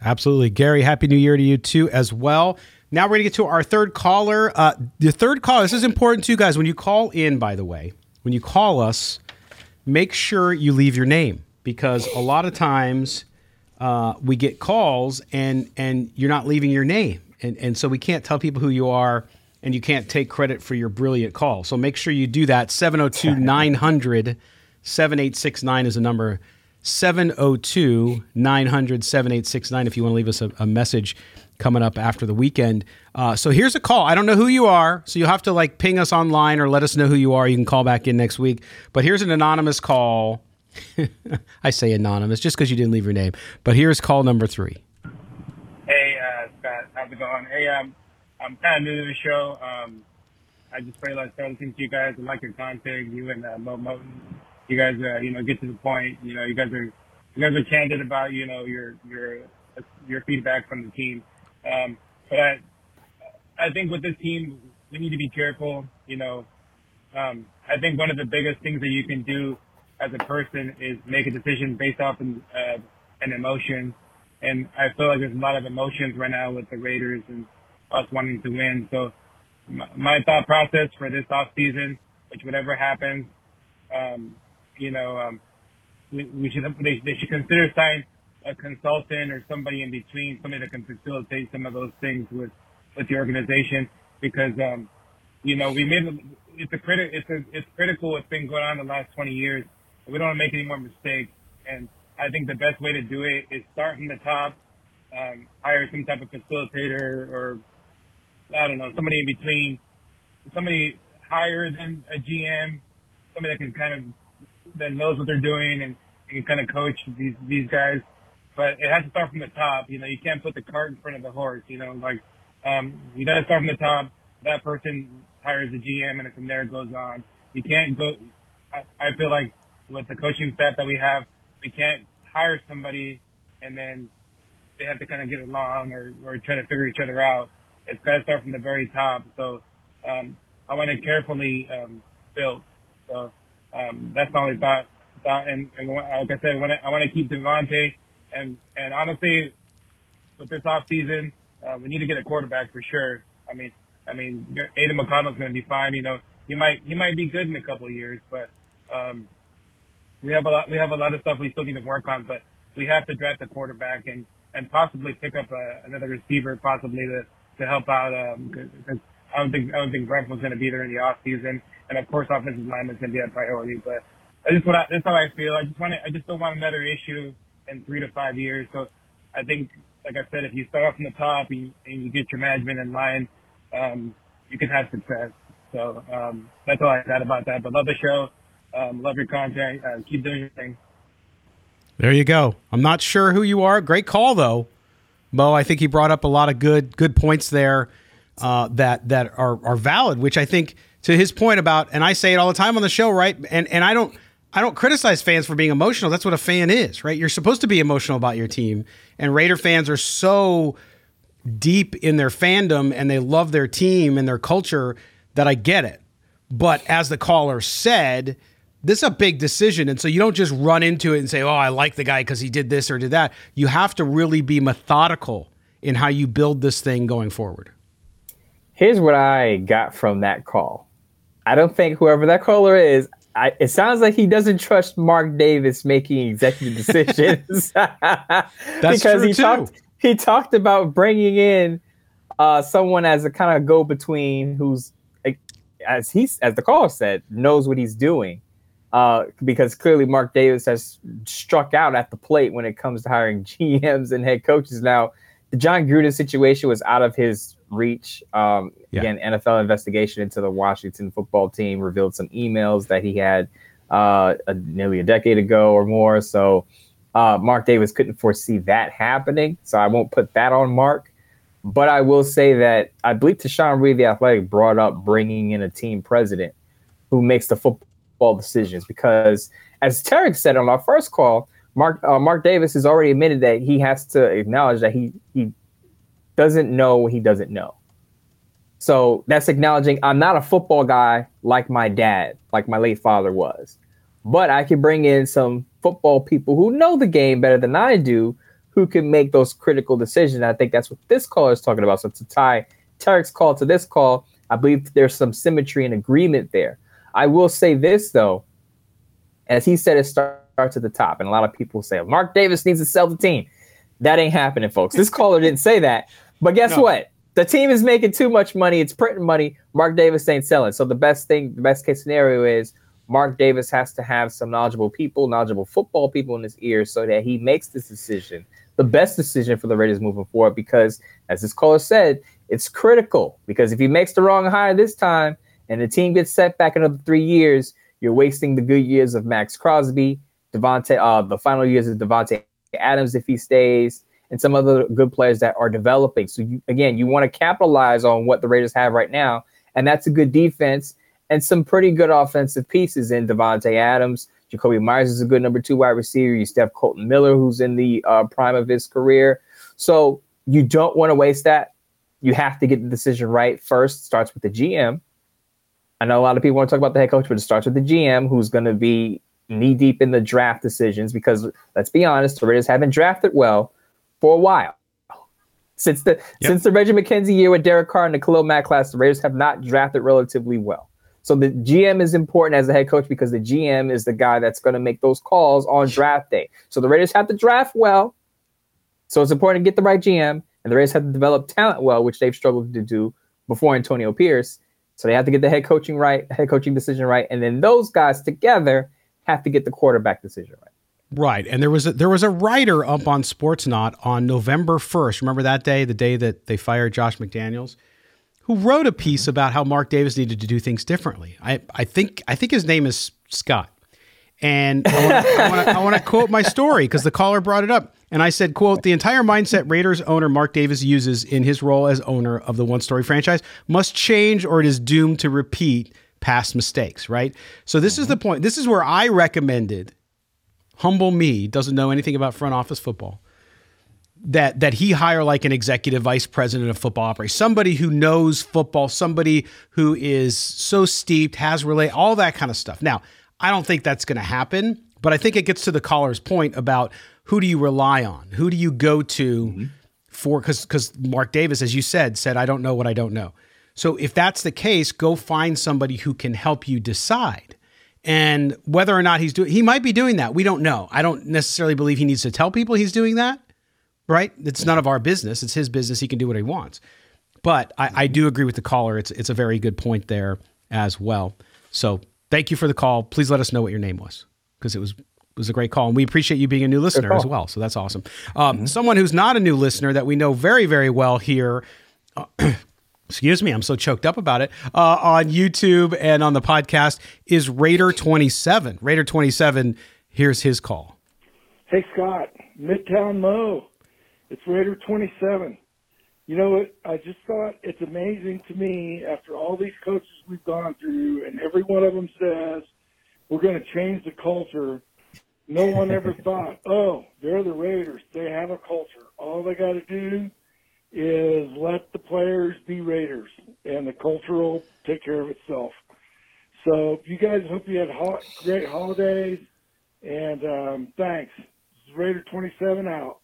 Absolutely. Gary, Happy New Year to you too, as well. Now we're going to get to our third caller. Uh, the third call, this is important to you guys. When you call in, by the way, when you call us, make sure you leave your name because a lot of times uh, we get calls and and you're not leaving your name, and and so we can't tell people who you are, and you can't take credit for your brilliant call. So make sure you do that. 702 900 7869 is a number. 702 900 7869 if you want to leave us a, a message coming up after the weekend. Uh, so here's a call. I don't know who you are, so you'll have to like ping us online or let us know who you are. You can call back in next week. But here's an anonymous call [laughs] I say anonymous just because you didn't leave your name. But here's call number three. Hey, uh, Scott, how's it going? Hey, um, I'm kind of new to the show. Um, I just much started listening to you guys. I like your content. You and uh, Moe Moton. You guys, uh, you know, get to the point. You know, you guys are you guys are candid about you know your your your feedback from the team. Um, but I I think with this team, we need to be careful. You know, um, I think one of the biggest things that you can do as a person is make a decision based off an, uh, an emotion. And I feel like there's a lot of emotions right now with the Raiders and us wanting to win. So my, thought process for this off season, which whatever happens, um, you know, um, we, we should they, they should consider signing a consultant or somebody in between, somebody that can facilitate some of those things with with the organization because um, you know we made it's a criti- it's a it's critical what's been going on the last 20 years. We don't want to make any more mistakes, and I think the best way to do it is start from the top, um, hire some type of facilitator or I don't know somebody in between, somebody higher than a GM, somebody that can kind of that knows what they're doing and, can kind of coach these these guys. But it has to start from the top. You know, you can't put the cart in front of the horse. You know, like um, you got to start from the top. That person hires a GM, and from there it goes on. You can't go. I, I feel like with the coaching staff that we have, we can't hire somebody and then they have to kind of get along or, or try to figure each other out. It's got to start from the very top. So um, I want to carefully um, build. So um, that's my only thought. thought and, and like I said, I want to, I want to keep Davante. And and honestly, with this off season, uh, we need to get a quarterback for sure. I mean, I mean, Aidan McConnell's going to be fine. You know, he might he might be good in a couple of years, but um, we have a lot we have a lot of stuff we still need to work on. But we have to draft a quarterback and and possibly pick up a, another receiver, possibly to to help out. Um, I don't think I don't think Brent was going to be there in the off season, and of course, offensive line is going to be a priority. But I just what that's how I feel. I just want to, I just don't want another issue in three to five years. So I think, like I said, if you start off from the top and, and you get your management in line, um, you can have success. So um, that's all I said about that. But love the show. Um, love your content. Uh, keep doing your thing. There you go. I'm not sure who you are. Great call though, Mo. I think he brought up a lot of good good points there uh, that that are are valid. Which I think to his point about, and I say it all the time on the show, right? And and I don't I don't criticize fans for being emotional. That's what a fan is, right? You're supposed to be emotional about your team, and Raider fans are so deep in their fandom and they love their team and their culture that I get it. But as the caller said, this is a big decision. And so you don't just run into it and say, oh, I like the guy because he did this or did that. You have to really be methodical in how you build this thing going forward. Here's what I got from that call. I don't think whoever that caller is, I, it sounds like he doesn't trust Mark Davis making executive decisions [laughs] [laughs] because he too. talked he talked about bringing in uh, someone as a kind of go between who's as he as the caller said knows what he's doing uh, because clearly Mark Davis has struck out at the plate when it comes to hiring [laughs] GMs and head coaches. Now, the Jon Gruden situation was out of his reach. Um, yeah. Again, NFL investigation into the Washington football team revealed some emails that he had uh, a, nearly a decade ago or more. So uh, Mark Davis couldn't foresee that happening. So I won't put that on Mark. But I will say that I believe Tashan Reed, the athletic, brought up bringing in a team president who makes the football football decisions because, as Tarek said on our first call, Mark uh, Mark Davis has already admitted that he has to acknowledge that he he doesn't know what he doesn't know. So that's acknowledging I'm not a football guy like my dad, like my late father was, but I can bring in some football people who know the game better than I do, who can make those critical decisions. I think that's what this call is talking about. So to tie Tarek's call to this call, I believe there's some symmetry and agreement there. I will say this though, as he said, it starts at the top, and a lot of people say Mark Davis needs to sell the team. That ain't happening, folks. This caller didn't say that, but guess no. what? The team is making too much money. It's printing money. Mark Davis ain't selling. So the best thing, the best case scenario is Mark Davis has to have some knowledgeable people, knowledgeable football people in his ear, so that he makes this decision, the best decision for the Raiders moving forward. Because, as this caller said, it's critical. Because if he makes the wrong hire this time, and the team gets set back another three years, you're wasting the good years of Maxx Crosby Davante, uh, the final years of Davante Adams if he stays, and some other good players that are developing. So you, again, you want to capitalize on what the Raiders have right now, and that's a good defense and some pretty good offensive pieces in Davante Adams. Jakobi Myers is a good number two wide receiver. You still have Kolton Miller, who's in the uh, prime of his career. So you don't want to waste that. You have to get the decision right first. Starts with the GM. I know a lot of people want to talk about the head coach, but it starts with the GM, who's going to be knee deep in the draft decisions. Because let's be honest, the Raiders haven't drafted well for a while. Since the yep. since the Reggie McKenzie year with Derek Carr and the Khalil Mack class, the Raiders have not drafted relatively well. So the GM is important as a head coach because the GM is the guy that's going to make those calls on draft day. So the Raiders have to draft well. So it's important to get the right GM, and the Raiders have to develop talent well, which they've struggled to do before Antonio Pierce. So they have to get the head coaching right, head coaching decision right, and then those guys together have to get the quarterback decision right. Right, and there was a, there was a writer up on Sportsnaut on November first. Remember that day, the day that they fired Josh McDaniels, who wrote a piece mm-hmm. about how Mark Davis needed to do things differently. I, I think I think his name is Scott, and I want to quote my story because the caller brought it up, and I said, "quote The entire mindset Raiders owner Mark Davis uses in his role as owner of the one story franchise must change, or it is doomed to repeat." past mistakes, right? So this mm-hmm. is the point. This is where I recommended humble me doesn't know anything about front office football that that he hire like an executive vice president of football operations somebody who knows football somebody who is so steeped has relay all that kind of stuff now i don't think that's going to happen but i think it gets to the caller's point about who do you rely on who do you go to mm-hmm. for because because mark davis as you said said i don't know what i don't know so if that's the case go find somebody who can help you decide and whether or not he's doing, he might be doing that. We don't know. I don't necessarily believe he needs to tell people he's doing that, right? It's none of our business. It's his business. He can do what he wants. But I, I do agree with the caller. It's it's a very good point there as well. So thank you for the call. Please let us know what your name was because it was was a great call, and we appreciate you being a new listener as well. So that's awesome. Um, mm-hmm. Someone who's not a new listener that we know very very well here. Uh, [clears throat] excuse me, I'm so choked up about it, uh, on YouTube and on the podcast is Raider27. Raider27, here's his call. Hey, Scott, Midtown Mo. It's Raider27. You know what? I just thought it's amazing to me after all these coaches we've gone through, and every one of them says, we're going to change the culture. No one ever [laughs] thought, oh, they're the Raiders. They have a culture. All they got to do is let the players be Raiders, and the culture will take care of itself. So, you guys hope you had ho- great holidays, and um, thanks. Raider 27 out.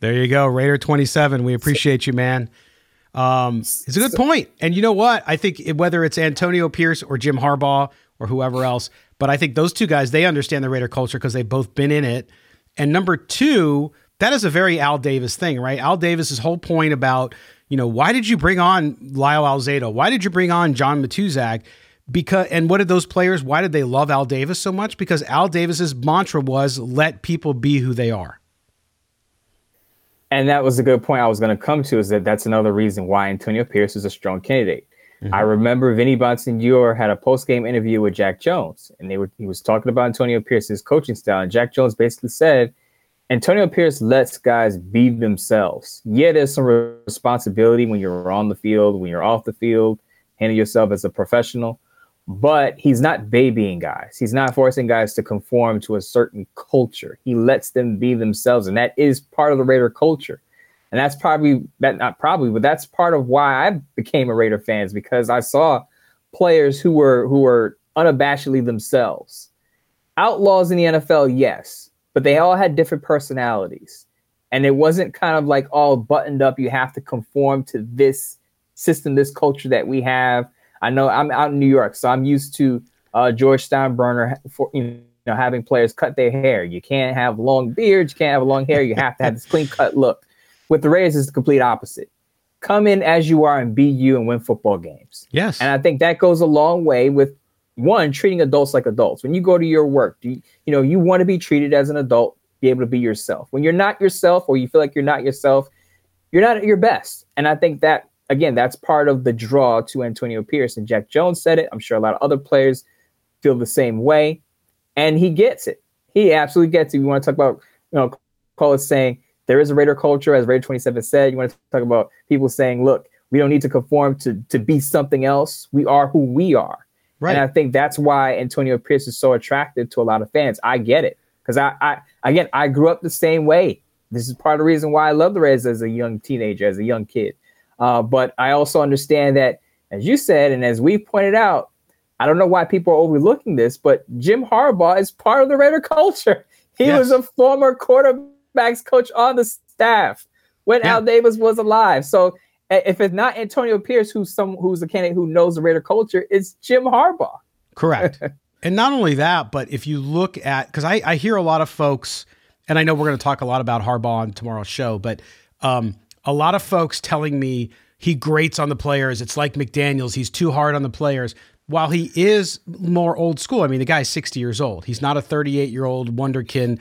There you go, Raider 27. We appreciate you, man. Um, it's a good point. And you know what? I think whether it's Antonio Pierce or Jim Harbaugh or whoever else, but I think those two guys, they understand the Raider culture because they've both been in it. And number two, that is a very Al Davis thing, right? Al Davis's whole point about, you know, why did you bring on Lyle Alzado? Why did you bring on John Matuszak? Because and what did those players? Why did they love Al Davis so much? Because Al Davis's mantra was let people be who they are. And that was a good point I was going to come to. Is that that's another reason why Antonio Pierce is a strong candidate. Mm-hmm. I remember Vinny Bonsignore had a post game interview with Jack Jones, and they were he was talking about Antonio Pierce's coaching style, and Jack Jones basically said Antonio Pierce lets guys be themselves. Yeah, there's some responsibility when you're on the field, when you're off the field, handle yourself as a professional. But he's not babying guys. He's not forcing guys to conform to a certain culture. He lets them be themselves, and that is part of the Raider culture. And that's probably that not probably, but that's part of why I became a Raider fan is because I saw players who were who were unabashedly themselves. Outlaws in the NFL, yes, but they all had different personalities. And it wasn't kind of like all buttoned up. You have to conform to this system, this culture that we have. I know I'm out in New York, so I'm used to uh, George Steinbrenner for you know having players cut their hair. You can't have long beards, you can't have long hair. You have to have this clean cut look. With the Raiders, it's the complete opposite. Come in as you are and be you and win football games. Yes, and I think that goes a long way with one treating adults like adults. When you go to your work do you, you know you want to be treated as an adult be able to be yourself. When you're not yourself or you feel like you're not yourself you're not at your best. And i think that again that's part of the draw to antonio pierce. And jack jones said it. I'm sure a lot of other players feel the same way. And he gets it. He absolutely gets it. You want to talk about, you know, call it saying there is a Raider culture, as Raider 27 said. You want to talk about people saying, look, we don't need to conform to to be something else. We are who we are. Right. And I think that's why Antonio Pierce is so attractive to a lot of fans. I get it. Because I, I again I grew up the same way. This is part of the reason why I love the Rays as a young teenager, as a young kid. Uh, but I also understand that, as you said, and as we pointed out, I don't know why people are overlooking this, but Jim Harbaugh is part of the Raider culture. [laughs] He yes. was a former quarterbacks coach on the staff when yeah. Al Davis was alive. So if it's not Antonio Pierce, who's some who's a candidate who knows the Raider culture, it's Jim Harbaugh. Correct. [laughs] and not only that, but if you look at because I, I hear a lot of folks, and I know we're going to talk a lot about Harbaugh on tomorrow's show, but um, a lot of folks telling me he grates on the players. It's like McDaniels; he's too hard on the players. While he is more old school, I mean, the guy's 60 years old. He's not a 38 year old wonderkin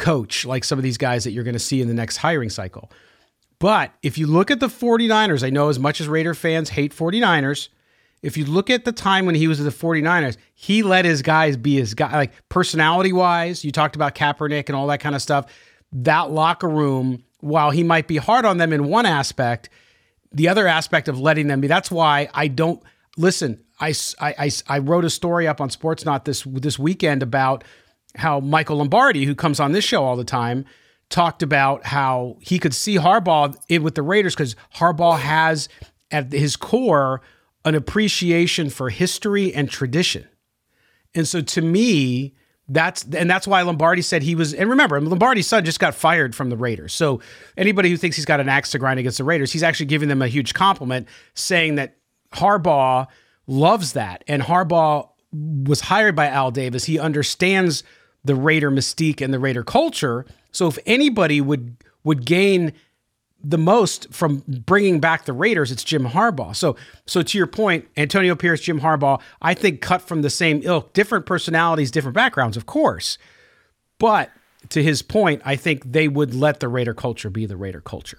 coach like some of these guys that you're going to see in the next hiring cycle. But if you look at the 49ers, I know as much as Raider fans hate 49ers, if you look at the time when he was at the 49ers, he let his guys be his guy, like personality wise. You talked about Kaepernick and all that kind of stuff. That locker room, while he might be hard on them in one aspect, the other aspect of letting them be, that's why I don't listen. I, I, I wrote a story up on Sportsnaut this this weekend about how Michael Lombardi, who comes on this show all the time, talked about how he could see Harbaugh with the Raiders because Harbaugh has at his core an appreciation for history and tradition. And so to me, that's and that's why Lombardi said he was. And remember, Lombardi's son just got fired from the Raiders. So anybody who thinks he's got an axe to grind against the Raiders, he's actually giving them a huge compliment, saying that Harbaugh loves that. And Harbaugh was hired by Al Davis. He understands the Raider mystique and the Raider culture. So if anybody would would gain the most from bringing back the Raiders, it's Jim Harbaugh. So, so to your point, Antonio Pierce, Jim Harbaugh, I think cut from the same ilk, different personalities, different backgrounds, of course. But to his point, I think they would let the Raider culture be the Raider culture.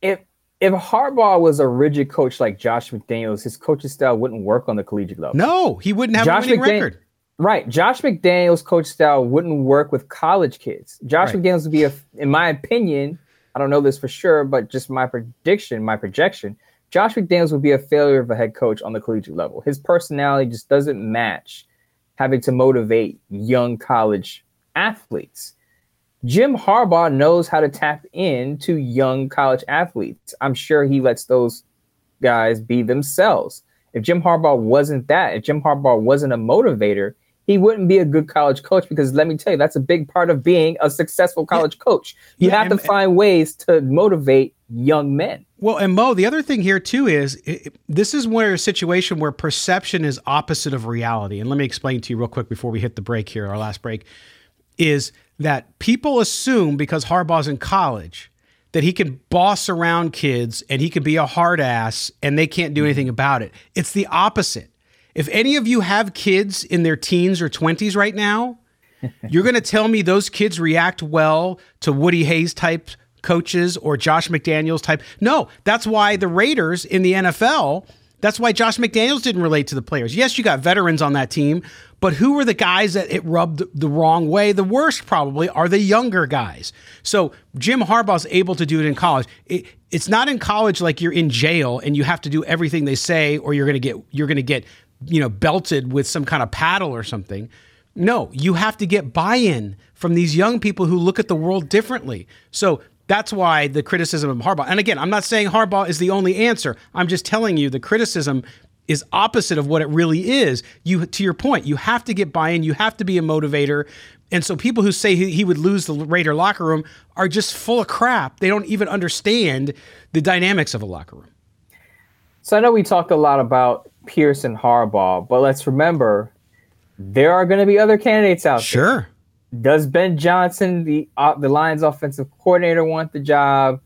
If if Harbaugh was a rigid coach like Josh McDaniels, his coaching style wouldn't work on the collegiate level. No, he wouldn't have Josh a winning McDan- record. Right. Josh McDaniels' coach style wouldn't work with college kids. Josh right. McDaniels would be, a, in my opinion, I don't know this for sure, but just my prediction, my projection, Josh McDaniels would be a failure of a head coach on the collegiate level. His personality just doesn't match having to motivate young college athletes. Jim Harbaugh knows how to tap into young college athletes. I'm sure he lets those guys be themselves. If Jim Harbaugh wasn't that, if Jim Harbaugh wasn't a motivator, he wouldn't be a good college coach because let me tell you, that's a big part of being a successful college yeah. coach. You yeah, have and, to find ways to motivate young men. Well, and Mo, the other thing here too is it, this is where a situation where perception is opposite of reality. And let me explain to you real quick before we hit the break here, our last break, is that people assume because Harbaugh's in college that he can boss around kids and he can be a hard ass and they can't do anything about it. It's the opposite if any of you have kids in their teens or 20s right now, [laughs] you're going to tell me those kids react well to Woody Hayes type coaches or Josh McDaniels type. No, that's why the Raiders in the NFL, that's why Josh McDaniels didn't relate to the players. Yes, you got veterans on that team, but who were the guys that it rubbed the wrong way? The worst probably are the younger guys. So Jim Harbaugh's able to do it in college. It, it's not in college like you're in jail and you have to do everything they say or you're going to get you're going to get you know, belted with some kind of paddle or something. No, you have to get buy in from these young people who look at the world differently. So that's why the criticism of Harbaugh, and again, I'm not saying Harbaugh is the only answer. I'm just telling you the criticism is opposite of what it really is. You, to your point, you have to get buy in, you have to be a motivator. And so people who say he, would lose the Raider locker room are just full of crap. They don't even understand the dynamics of a locker room. So I know we talked a lot about Pierce and Harbaugh, but let's remember there are going to be other candidates out sure. there. Sure. Does Ben Johnson, the uh, the Lions offensive coordinator, want the job?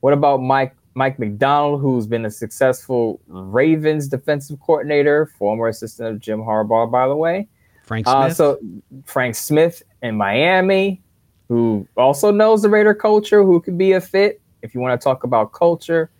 What about Mike Mike Macdonald, who's been a successful Ravens defensive coordinator, former assistant of Jim Harbaugh, by the way. Frank uh, Smith. Uh, so Frank Smith in Miami, who also knows the Raider culture, who could be a fit if you want to talk about culture.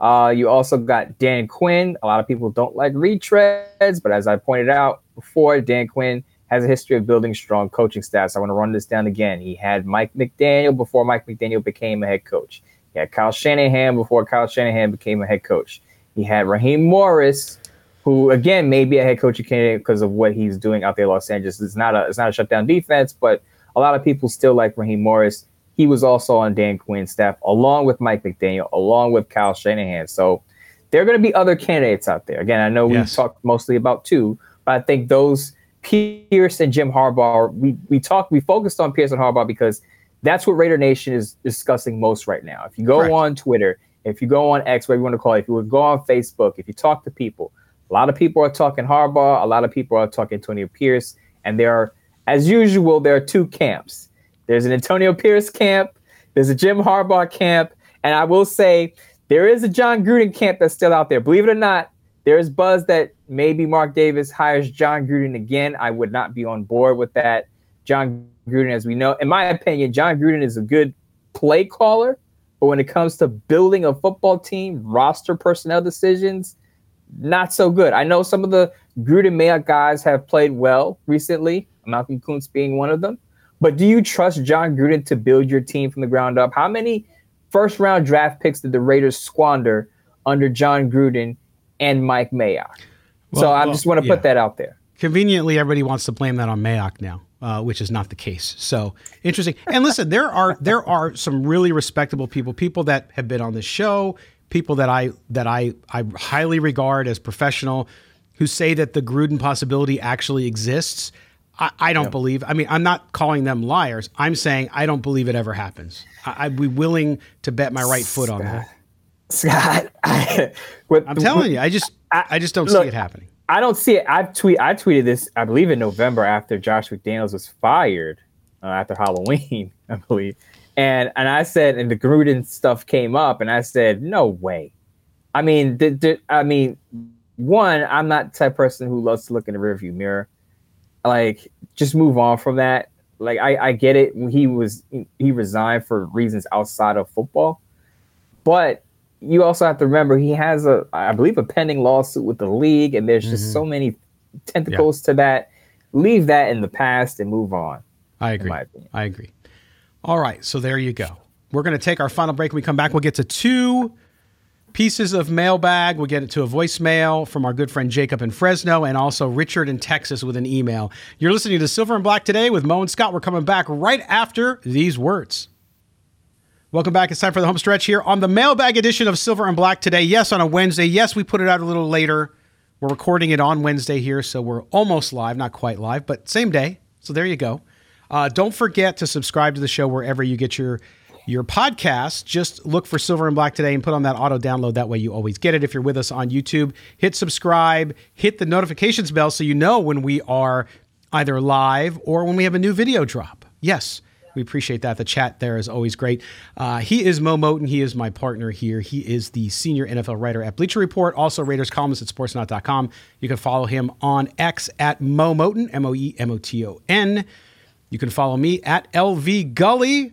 Uh, you also got Dan Quinn. A lot of people don't like retreads, but as I pointed out before, Dan Quinn has a history of building strong coaching staffs. I want to run this down again. He had Mike McDaniel before Mike McDaniel became a head coach. He had Kyle Shanahan before Kyle Shanahan became a head coach. He had Raheem Morris, who again may be a head coaching candidate because of what he's doing out there in Los Angeles. It's not a it's not a shutdown defense, but a lot of people still like Raheem Morris. He was also on Dan Quinn's staff, along with Mike McDaniel, along with Kyle Shanahan. So there are going to be other candidates out there. Again, I know we talked mostly about two, but I think those Pierce and Jim Harbaugh, we we talked, we focused on Pierce and Harbaugh because that's what Raider Nation is discussing most right now. If you go Correct. on Twitter, if you go on X, whatever you want to call it, if you would go on Facebook, if you talk to people, a lot of people are talking Harbaugh, a lot of people are talking Antonio Pierce, and there are, as usual, there are two camps. There's an Antonio Pierce camp, there's a Jim Harbaugh camp, and I will say there is a Jon Gruden camp that's still out there. Believe it or not, there is buzz that maybe Mark Davis hires Jon Gruden again. I would not be on board with that. Jon Gruden, as we know, in my opinion, Jon Gruden is a good play caller, but when it comes to building a football team, roster personnel decisions, not so good. I know some of the Gruden Mayock guys have played well recently, Malcolm Koonce being one of them. But do you trust Jon Gruden to build your team from the ground up? How many first round draft picks did the Raiders squander under Jon Gruden and Mike Mayock? so I well, just want to yeah. put that out there. Conveniently, everybody wants to blame that on Mayock now, uh, which is not the case. So interesting. And listen, there are there are some really respectable people, people that have been on this show, people that I that I I highly regard as professional, who say that the Gruden possibility actually exists. I, I don't believe. I mean, I'm not calling them liars. I'm saying I don't believe it ever happens. I, I'd be willing to bet my right foot on that. Scott, I, I'm telling you, I just I, just don't look, see it happening. I don't see it. I've tweet. I tweeted this, I believe, in November after Josh McDaniels was fired uh, after Halloween, [laughs] I believe, and and I said, and the Gruden stuff came up, and I said, no way. I mean, I mean, one, I'm not the type of person who loves to look in the rearview mirror. Like, just move on from that. Like, I, I get it. He was he resigned for reasons outside of football, but you also have to remember he has a, I believe, a pending lawsuit with the league, and there's just Mhm. so many tentacles to that. Leave that in the past and move on. I agree. I agree. All right, so there you go. We're going to take our final break. When we come back, we'll get to two pieces of mailbag. We'll get it to a voicemail from our good friend Jacob in Fresno and also Richard in Texas with an email. You're listening to Silver and Black today with Mo and Scott. We're coming back right after these words. Welcome back. It's time for the home stretch here on the mailbag edition of Silver and Black today. Yes, on a Wednesday. Yes, we put it out a little later. We're recording it on Wednesday here, so we're almost live, not quite live, but same day. So there you go. Uh, don't forget to subscribe to the show wherever you get your your podcast. Just look for Silver and Black today and put on that auto download. That way you always get it. If you're with us on YouTube, hit subscribe, hit the notifications bell so you know when we are either live or when we have a new video drop. Yes, we appreciate that. The chat there is always great. Uh, he is Moe Moton. He is my partner here. He is the senior NFL writer at Bleacher Report, also Raiders columnist at sportsnaut.com. You can follow him on X at Moe Moton, M O E M O T O N. You can follow me at LV Gully.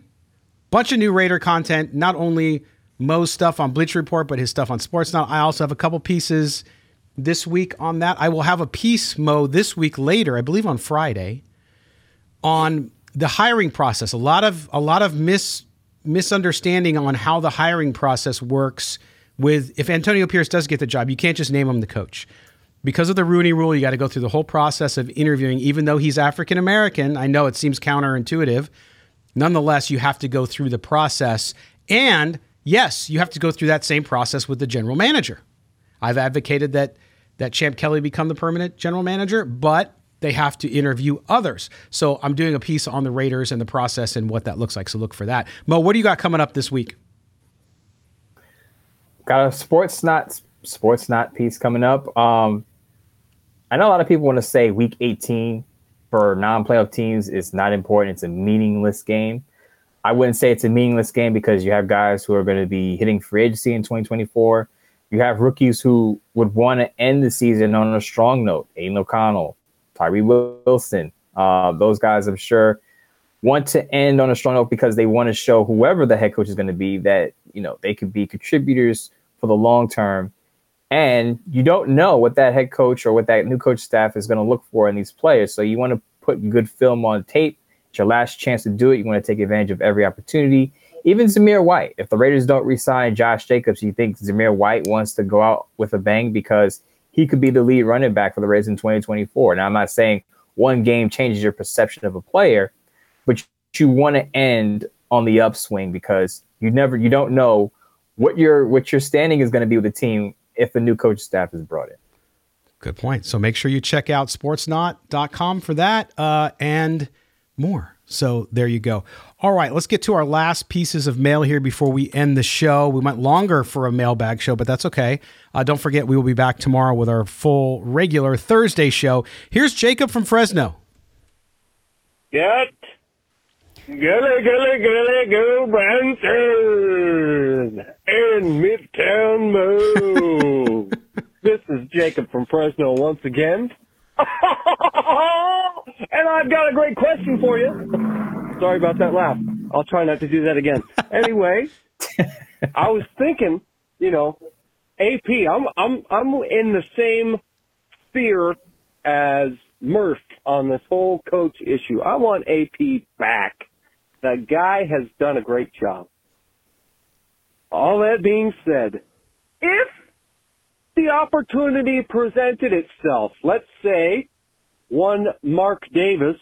Bunch of new Raider content, not only Mo's stuff on Bleacher Report, but his stuff on Sportsnaut. I also have a couple pieces this week on that. I will have a piece, Mo, this week later, I believe on Friday, on the hiring process. A lot of a lot of mis misunderstanding on how the hiring process works with if Antonio Pierce does get the job, you can't just name him the coach. Because of the Rooney rule, you got to go through the whole process of interviewing, even though he's African American. I know it seems counterintuitive. Nonetheless, you have to go through the process. And yes, you have to go through that same process with the general manager. I've advocated that that Champ Kelly become the permanent general manager, but they have to interview others. So I'm doing a piece on the Raiders and the process and what that looks like. So look for that. Mo, what do you got coming up this week? Got a sports not Sportsnaut piece coming up. Um, I know a lot of people want to say week 18 for non-playoff teams is not important. It's a meaningless game. I wouldn't say it's a meaningless game because you have guys who are going to be hitting free agency in 2024. You have rookies who would want to end the season on a strong note. Aidan O'Connell, Tyree Wilson, uh, those guys, I'm sure, want to end on a strong note because they want to show whoever the head coach is going to be that you know they could be contributors for the long term. And you don't know what that head coach or what that new coach staff is going to look for in these players. So you want to put good film on tape. It's your last chance to do it. You want to take advantage of every opportunity. Even Zamir White. If the Raiders don't resign Josh Jacobs, you think Zamir White wants to go out with a bang because he could be the lead running back for the Raiders in 2024. Now, I'm not saying one game changes your perception of a player, but you want to end on the upswing because you never, you don't know what your what your standing is going to be with the team if the new coach staff is brought in. Good point. So make sure you check out sportsnaut.com for that uh, and more. So there you go. All right, let's get to our last pieces of mail here before we end the show. We went longer for a mailbag show, but that's okay. Uh, don't forget, we will be back tomorrow with our full regular Thursday show. Here's Jacob from Fresno. Get Gully, gully, gully, go Branson in Midtown Mo. [laughs] this is Jacob from Fresno once again. [laughs] and I've got a great question for you. Sorry about that laugh. I'll try not to do that again. [laughs] Anyway, I was thinking, you know, AP, I'm I'm I'm in the same sphere as Murph on this whole coach issue. I want AP back. The guy has done a great job. All that being said, if the opportunity presented itself, let's say one Mark Davis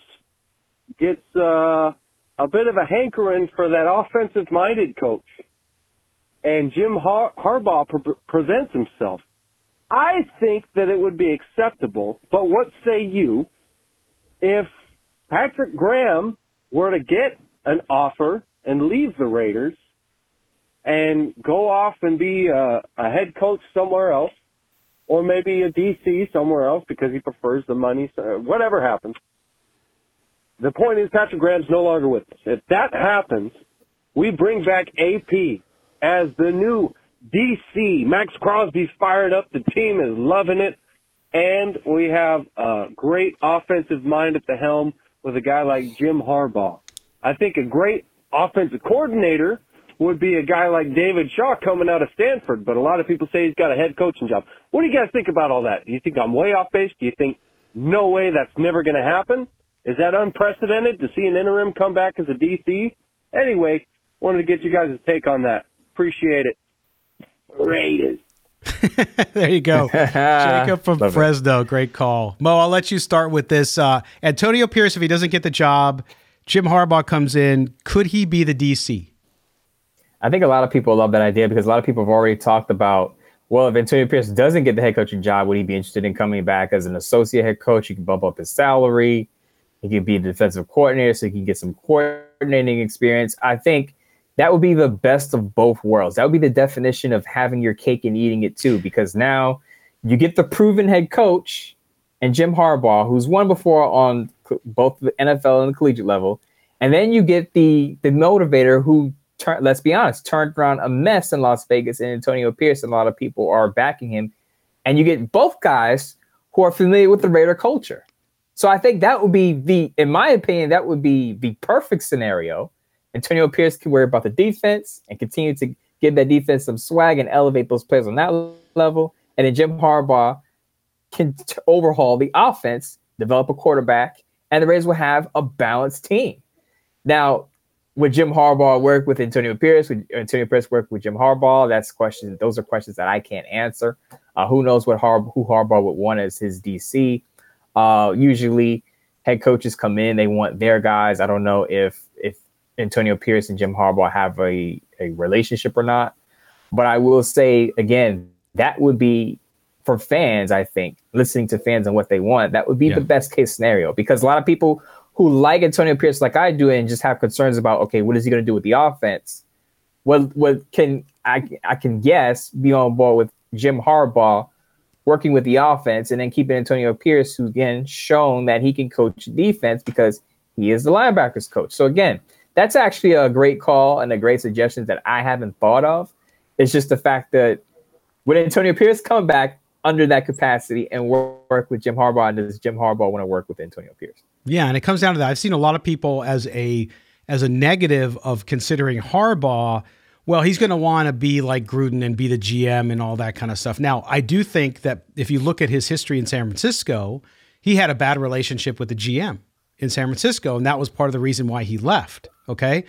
gets uh, a bit of a hankering for that offensive minded coach and Jim Har- Harbaugh pre- presents himself, I think that it would be acceptable. But what say you if Patrick Graham were to get an offer and leave the Raiders and go off and be a, a head coach somewhere else, or maybe a DC somewhere else because he prefers the money, whatever happens. The point is Patrick Graham's no longer with us. If that happens, we bring back AP as the new DC. Maxx Crosby's fired up. The team is loving it. And we have a great offensive mind at the helm with a guy like Jim Harbaugh. I think a great offensive coordinator would be a guy like David Shaw coming out of Stanford, but a lot of people say he's got a head coaching job. What do you guys think about all that? Do you think I'm way off base? Do you think no way that's never going to happen? Is that unprecedented to see an interim come back as a DC? Anyway, wanted to get you guys' take on that. Appreciate it. Raiders. [laughs] there you go. [laughs] Jacob from Love Fresno. It. Great call. Mo, I'll let you start with this. Uh, Antonio Pierce, if he doesn't get the job, Jim Harbaugh comes in. Could he be the DC? I think a lot of people love that idea because a lot of people have already talked about, well, if Antonio Pierce doesn't get the head coaching job, would he be interested in coming back as an associate head coach? He can bump up his salary. He can be a defensive coordinator so he can get some coordinating experience. I think that would be the best of both worlds. That would be the definition of having your cake and eating it too, because now you get the proven head coach and Jim Harbaugh, who's won before on both the NFL and the collegiate level, and then you get the the motivator who, turn, let's be honest, turned around a mess in Las Vegas and Antonio Pierce. And a lot of people are backing him, and you get both guys who are familiar with the Raider culture. So I think that would be the, in my opinion, that would be the perfect scenario Antonio Pierce can worry about the defense and continue to give that defense some swag and elevate those players on that level. And then Jim Harbaugh can t- overhaul the offense, develop a quarterback, and the Raiders will have a balanced team. Now, would Jim Harbaugh work with Antonio Pierce? Would Antonio Pierce work with Jim Harbaugh? That's questions. Those are questions that I can't answer. Uh, who knows what Har- who Harbaugh would want as his DC? Uh, usually, head coaches come in; they want their guys. I don't know if if Antonio Pierce and Jim Harbaugh have a, a relationship or not. But I will say again, that would be for fans, I think, listening to fans and what they want, that would be yeah. the best case scenario because a lot of people who like Antonio Pierce like I do and just have concerns about, okay, what is he going to do with the offense? What what can I I can guess be on board with Jim Harbaugh working with the offense and then keeping Antonio Pierce, who again shown that he can coach defense because he is the linebackers coach. So again, that's actually a great call and a great suggestion that I haven't thought of. It's just the fact that when Antonio Pierce come back under that capacity and work, with Jim Harbaugh, And does Jim Harbaugh want to work with Antonio Pierce? Yeah, and it comes down to that. I've seen a lot of people as a as a negative of considering Harbaugh. Well, he's going to want to be like Gruden and be the GM and all that kind of stuff. Now, I do think that if you look at his history in San Francisco, he had a bad relationship with the GM in San Francisco, and that was part of the reason why he left. Okay,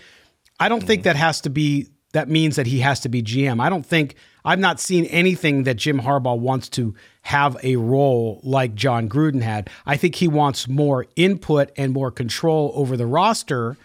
I don't think mm. that has to be that means that he has to be GM. I don't think I've not seen anything that Jim Harbaugh wants to have a role like Jon Gruden had. I think he wants more input and more control over the roster.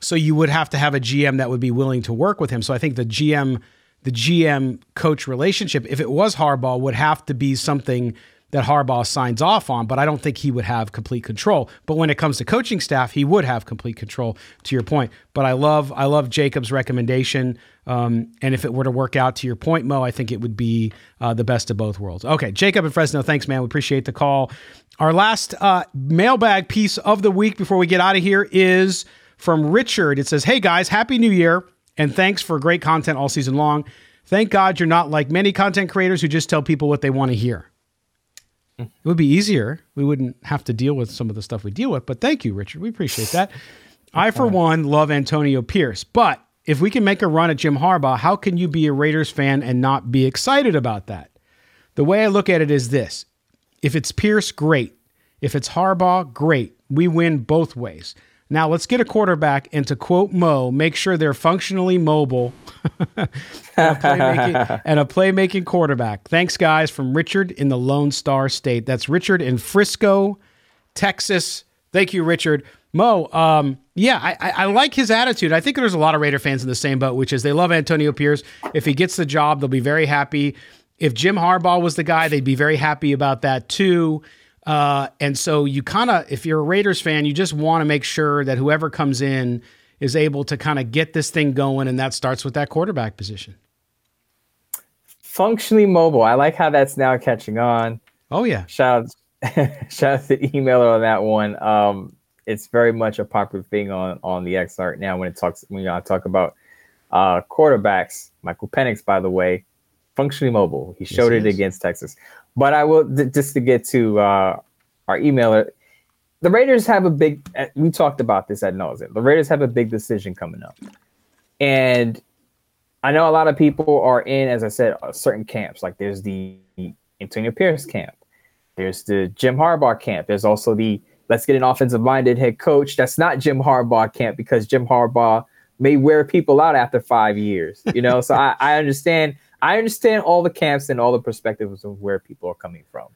So you would have to have a GM that would be willing to work with him. So I think the GM the GM coach relationship, if it was Harbaugh, would have to be something that Harbaugh signs off on, but I don't think he would have complete control. But when it comes to coaching staff, he would have complete control. To your point, but I love I love Jacob's recommendation, um, and if it were to work out, to your point, Moe, I think it would be uh, the best of both worlds. Okay, Jacob and Fresno, thanks, man. We appreciate the call. Our last uh, mailbag piece of the week before we get out of here is from Richard. It says, "Hey guys, happy New Year, and thanks for great content all season long." Thank God you're not like many content creators who just tell people what they want to hear. It would be easier. We wouldn't have to deal with some of the stuff we deal with. But thank you, Richard. We appreciate that. I, for one, love Antonio Pierce. But if we can make a run at Jim Harbaugh, how can you be a Raiders fan and not be excited about that? The way I look at it is this if it's Pierce, great. If it's Harbaugh, great. We win both ways. Now let's get a quarterback and to quote Moe, make sure they're functionally mobile [laughs] and, a playmaking, [laughs] and a playmaking quarterback. Thanks, guys, from Richard in the Lone Star State. That's Richard in Frisco, Texas. Thank you, Richard. Moe, um, yeah, I, I, like his attitude. I think there's a lot of Raider fans in the same boat, which is they love Antonio Pierce. If he gets the job, they'll be very happy. If Jim Harbaugh was the guy, they'd be very happy about that too. Uh, and so you kind of, if you're a Raiders fan, you just want to make sure that whoever comes in is able to kind of get this thing going, and that starts with that quarterback position. Functionally mobile. I like how that's now catching on. Oh yeah. Shout out, [laughs] shout out to the emailer on that one. Um, it's very much a popular thing on on the X art now when it talks when you talk about uh, quarterbacks. Michael Penix, by the way, functionally mobile. He showed yes, it against Texas. But I will just to get to uh, our emailer. The Raiders have a big. Uh, we talked about this at nauseam. The Raiders have a big decision coming up, and I know a lot of people are in, as I said, uh, certain camps. Like there's the Antonio Pierce camp, there's the Jim Harbaugh camp. There's also the let's get an offensive minded head coach. That's not Jim Harbaugh camp because Jim Harbaugh may wear people out after five years. You know, so I, I understand I understand all the camps and all the perspectives of where people are coming from.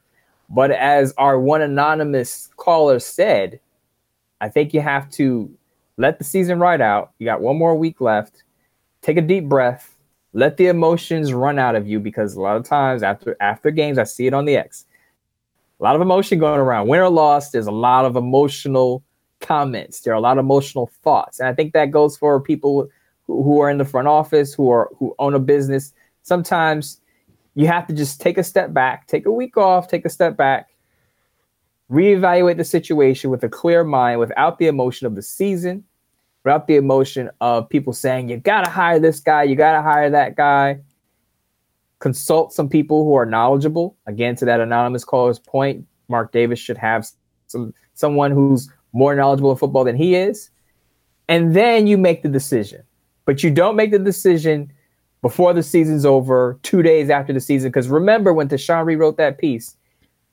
But as our one anonymous caller said, I think you have to let the season ride out. You got one more week left. Take a deep breath. Let the emotions run out of you because a lot of times after after games, I see it on the X. A lot of emotion going around. Win or loss, there's a lot of emotional comments. There are a lot of emotional thoughts, and I think that goes for people who, are in the front office, who are who own a business sometimes you have to just take a step back, take a week off, take a step back, reevaluate the situation with a clear mind without the emotion of the season, without the emotion of people saying, you got to hire this guy, you got to hire that guy. Consult some people who are knowledgeable. Again, to that anonymous caller's point, Mark Davis should have some someone who's more knowledgeable in football than he is. And then you make the decision. But you don't make the decision before the season's over, two days after the season. Because remember when Tashan rewrote that piece,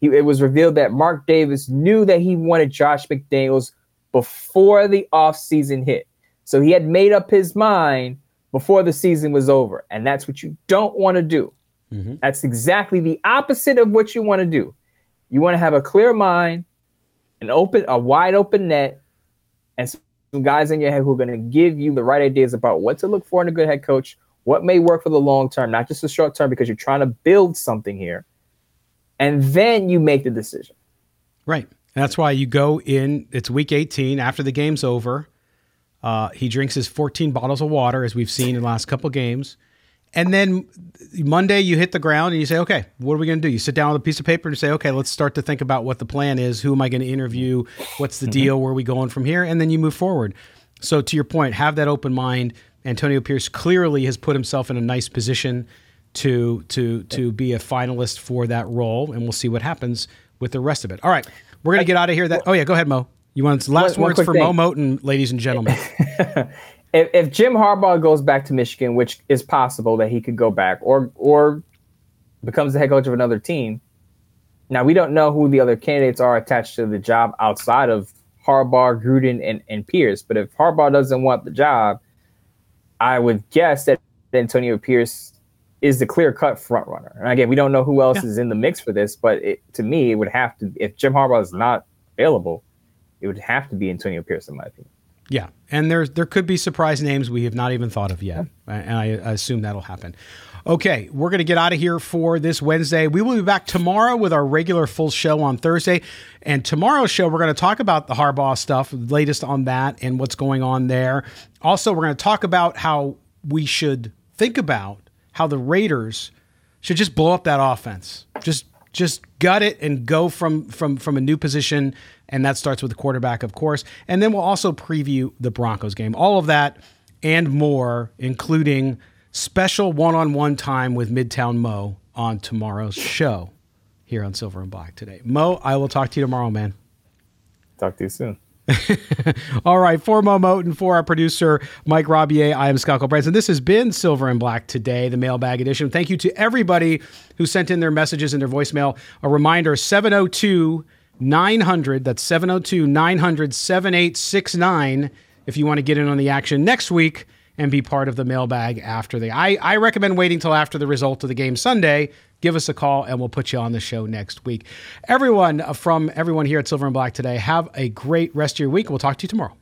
he, it was revealed that Mark Davis knew that he wanted Josh McDaniels before the offseason hit. So he had made up his mind before the season was over. And that's what you don't want to do. Mm-hmm. That's exactly the opposite of what you want to do. You want to have a clear mind, an open, a wide open net, and some guys in your head who are going to give you the right ideas about what to look for in a good head coach, what may work for the long term, not just the short term, because you're trying to build something here. And then you make the decision. Right. That's why you go in, it's week 18 after the game's over. Uh, he drinks his 14 bottles of water, as we've seen in the last couple games. And then Monday, you hit the ground and you say, okay, what are we going to do? You sit down with a piece of paper and say, okay, let's start to think about what the plan is. Who am I going to interview? What's the mm-hmm. deal? Where are we going from here? And then you move forward. So, to your point, have that open mind. Antonio Pierce clearly has put himself in a nice position to to to be a finalist for that role, and we'll see what happens with the rest of it. All right, we're gonna get out of here. That oh yeah, go ahead, Moe. You want last one, words one for thing. Moe Moton, ladies and gentlemen. [laughs] if, if Jim Harbaugh goes back to Michigan, which is possible that he could go back, or or becomes the head coach of another team. Now we don't know who the other candidates are attached to the job outside of Harbaugh, Gruden, and, and Pierce. But if Harbaugh doesn't want the job, I would guess that Antonio Pierce is the clear cut front runner. And again, we don't know who else yeah. is in the mix for this, but it, to me, it would have to, if Jim Harbaugh is not available, it would have to be Antonio Pierce, in my opinion. Yeah, and there's there could be surprise names we have not even thought of yet, and I, I assume that'll happen. Okay, we're going to get out of here for this Wednesday. We will be back tomorrow with our regular full show on Thursday. And tomorrow's show, we're going to talk about the Harbaugh stuff, latest on that and what's going on there. Also, we're going to talk about how we should think about how the Raiders should just blow up that offense. Just just gut it and go from from from a new position and that starts with the quarterback of course and then we'll also preview the broncos game all of that and more including special one-on-one time with midtown mo on tomorrow's show here on silver and black today mo i will talk to you tomorrow man talk to you soon [laughs] All right, for Moe Moton, for our producer, Mike Robier, I am Scott Gulbransen. This has been Silver and Black today, the mailbag edition. Thank you to everybody who sent in their messages and their voicemail. A reminder 702 900, that's 702 900 7869, if you want to get in on the action next week and be part of the mailbag after the. I, I recommend waiting till after the result of the game Sunday give us a call and we'll put you on the show next week. Everyone uh, from everyone here at Silver and Black today, have a great rest of your week. We'll talk to you tomorrow.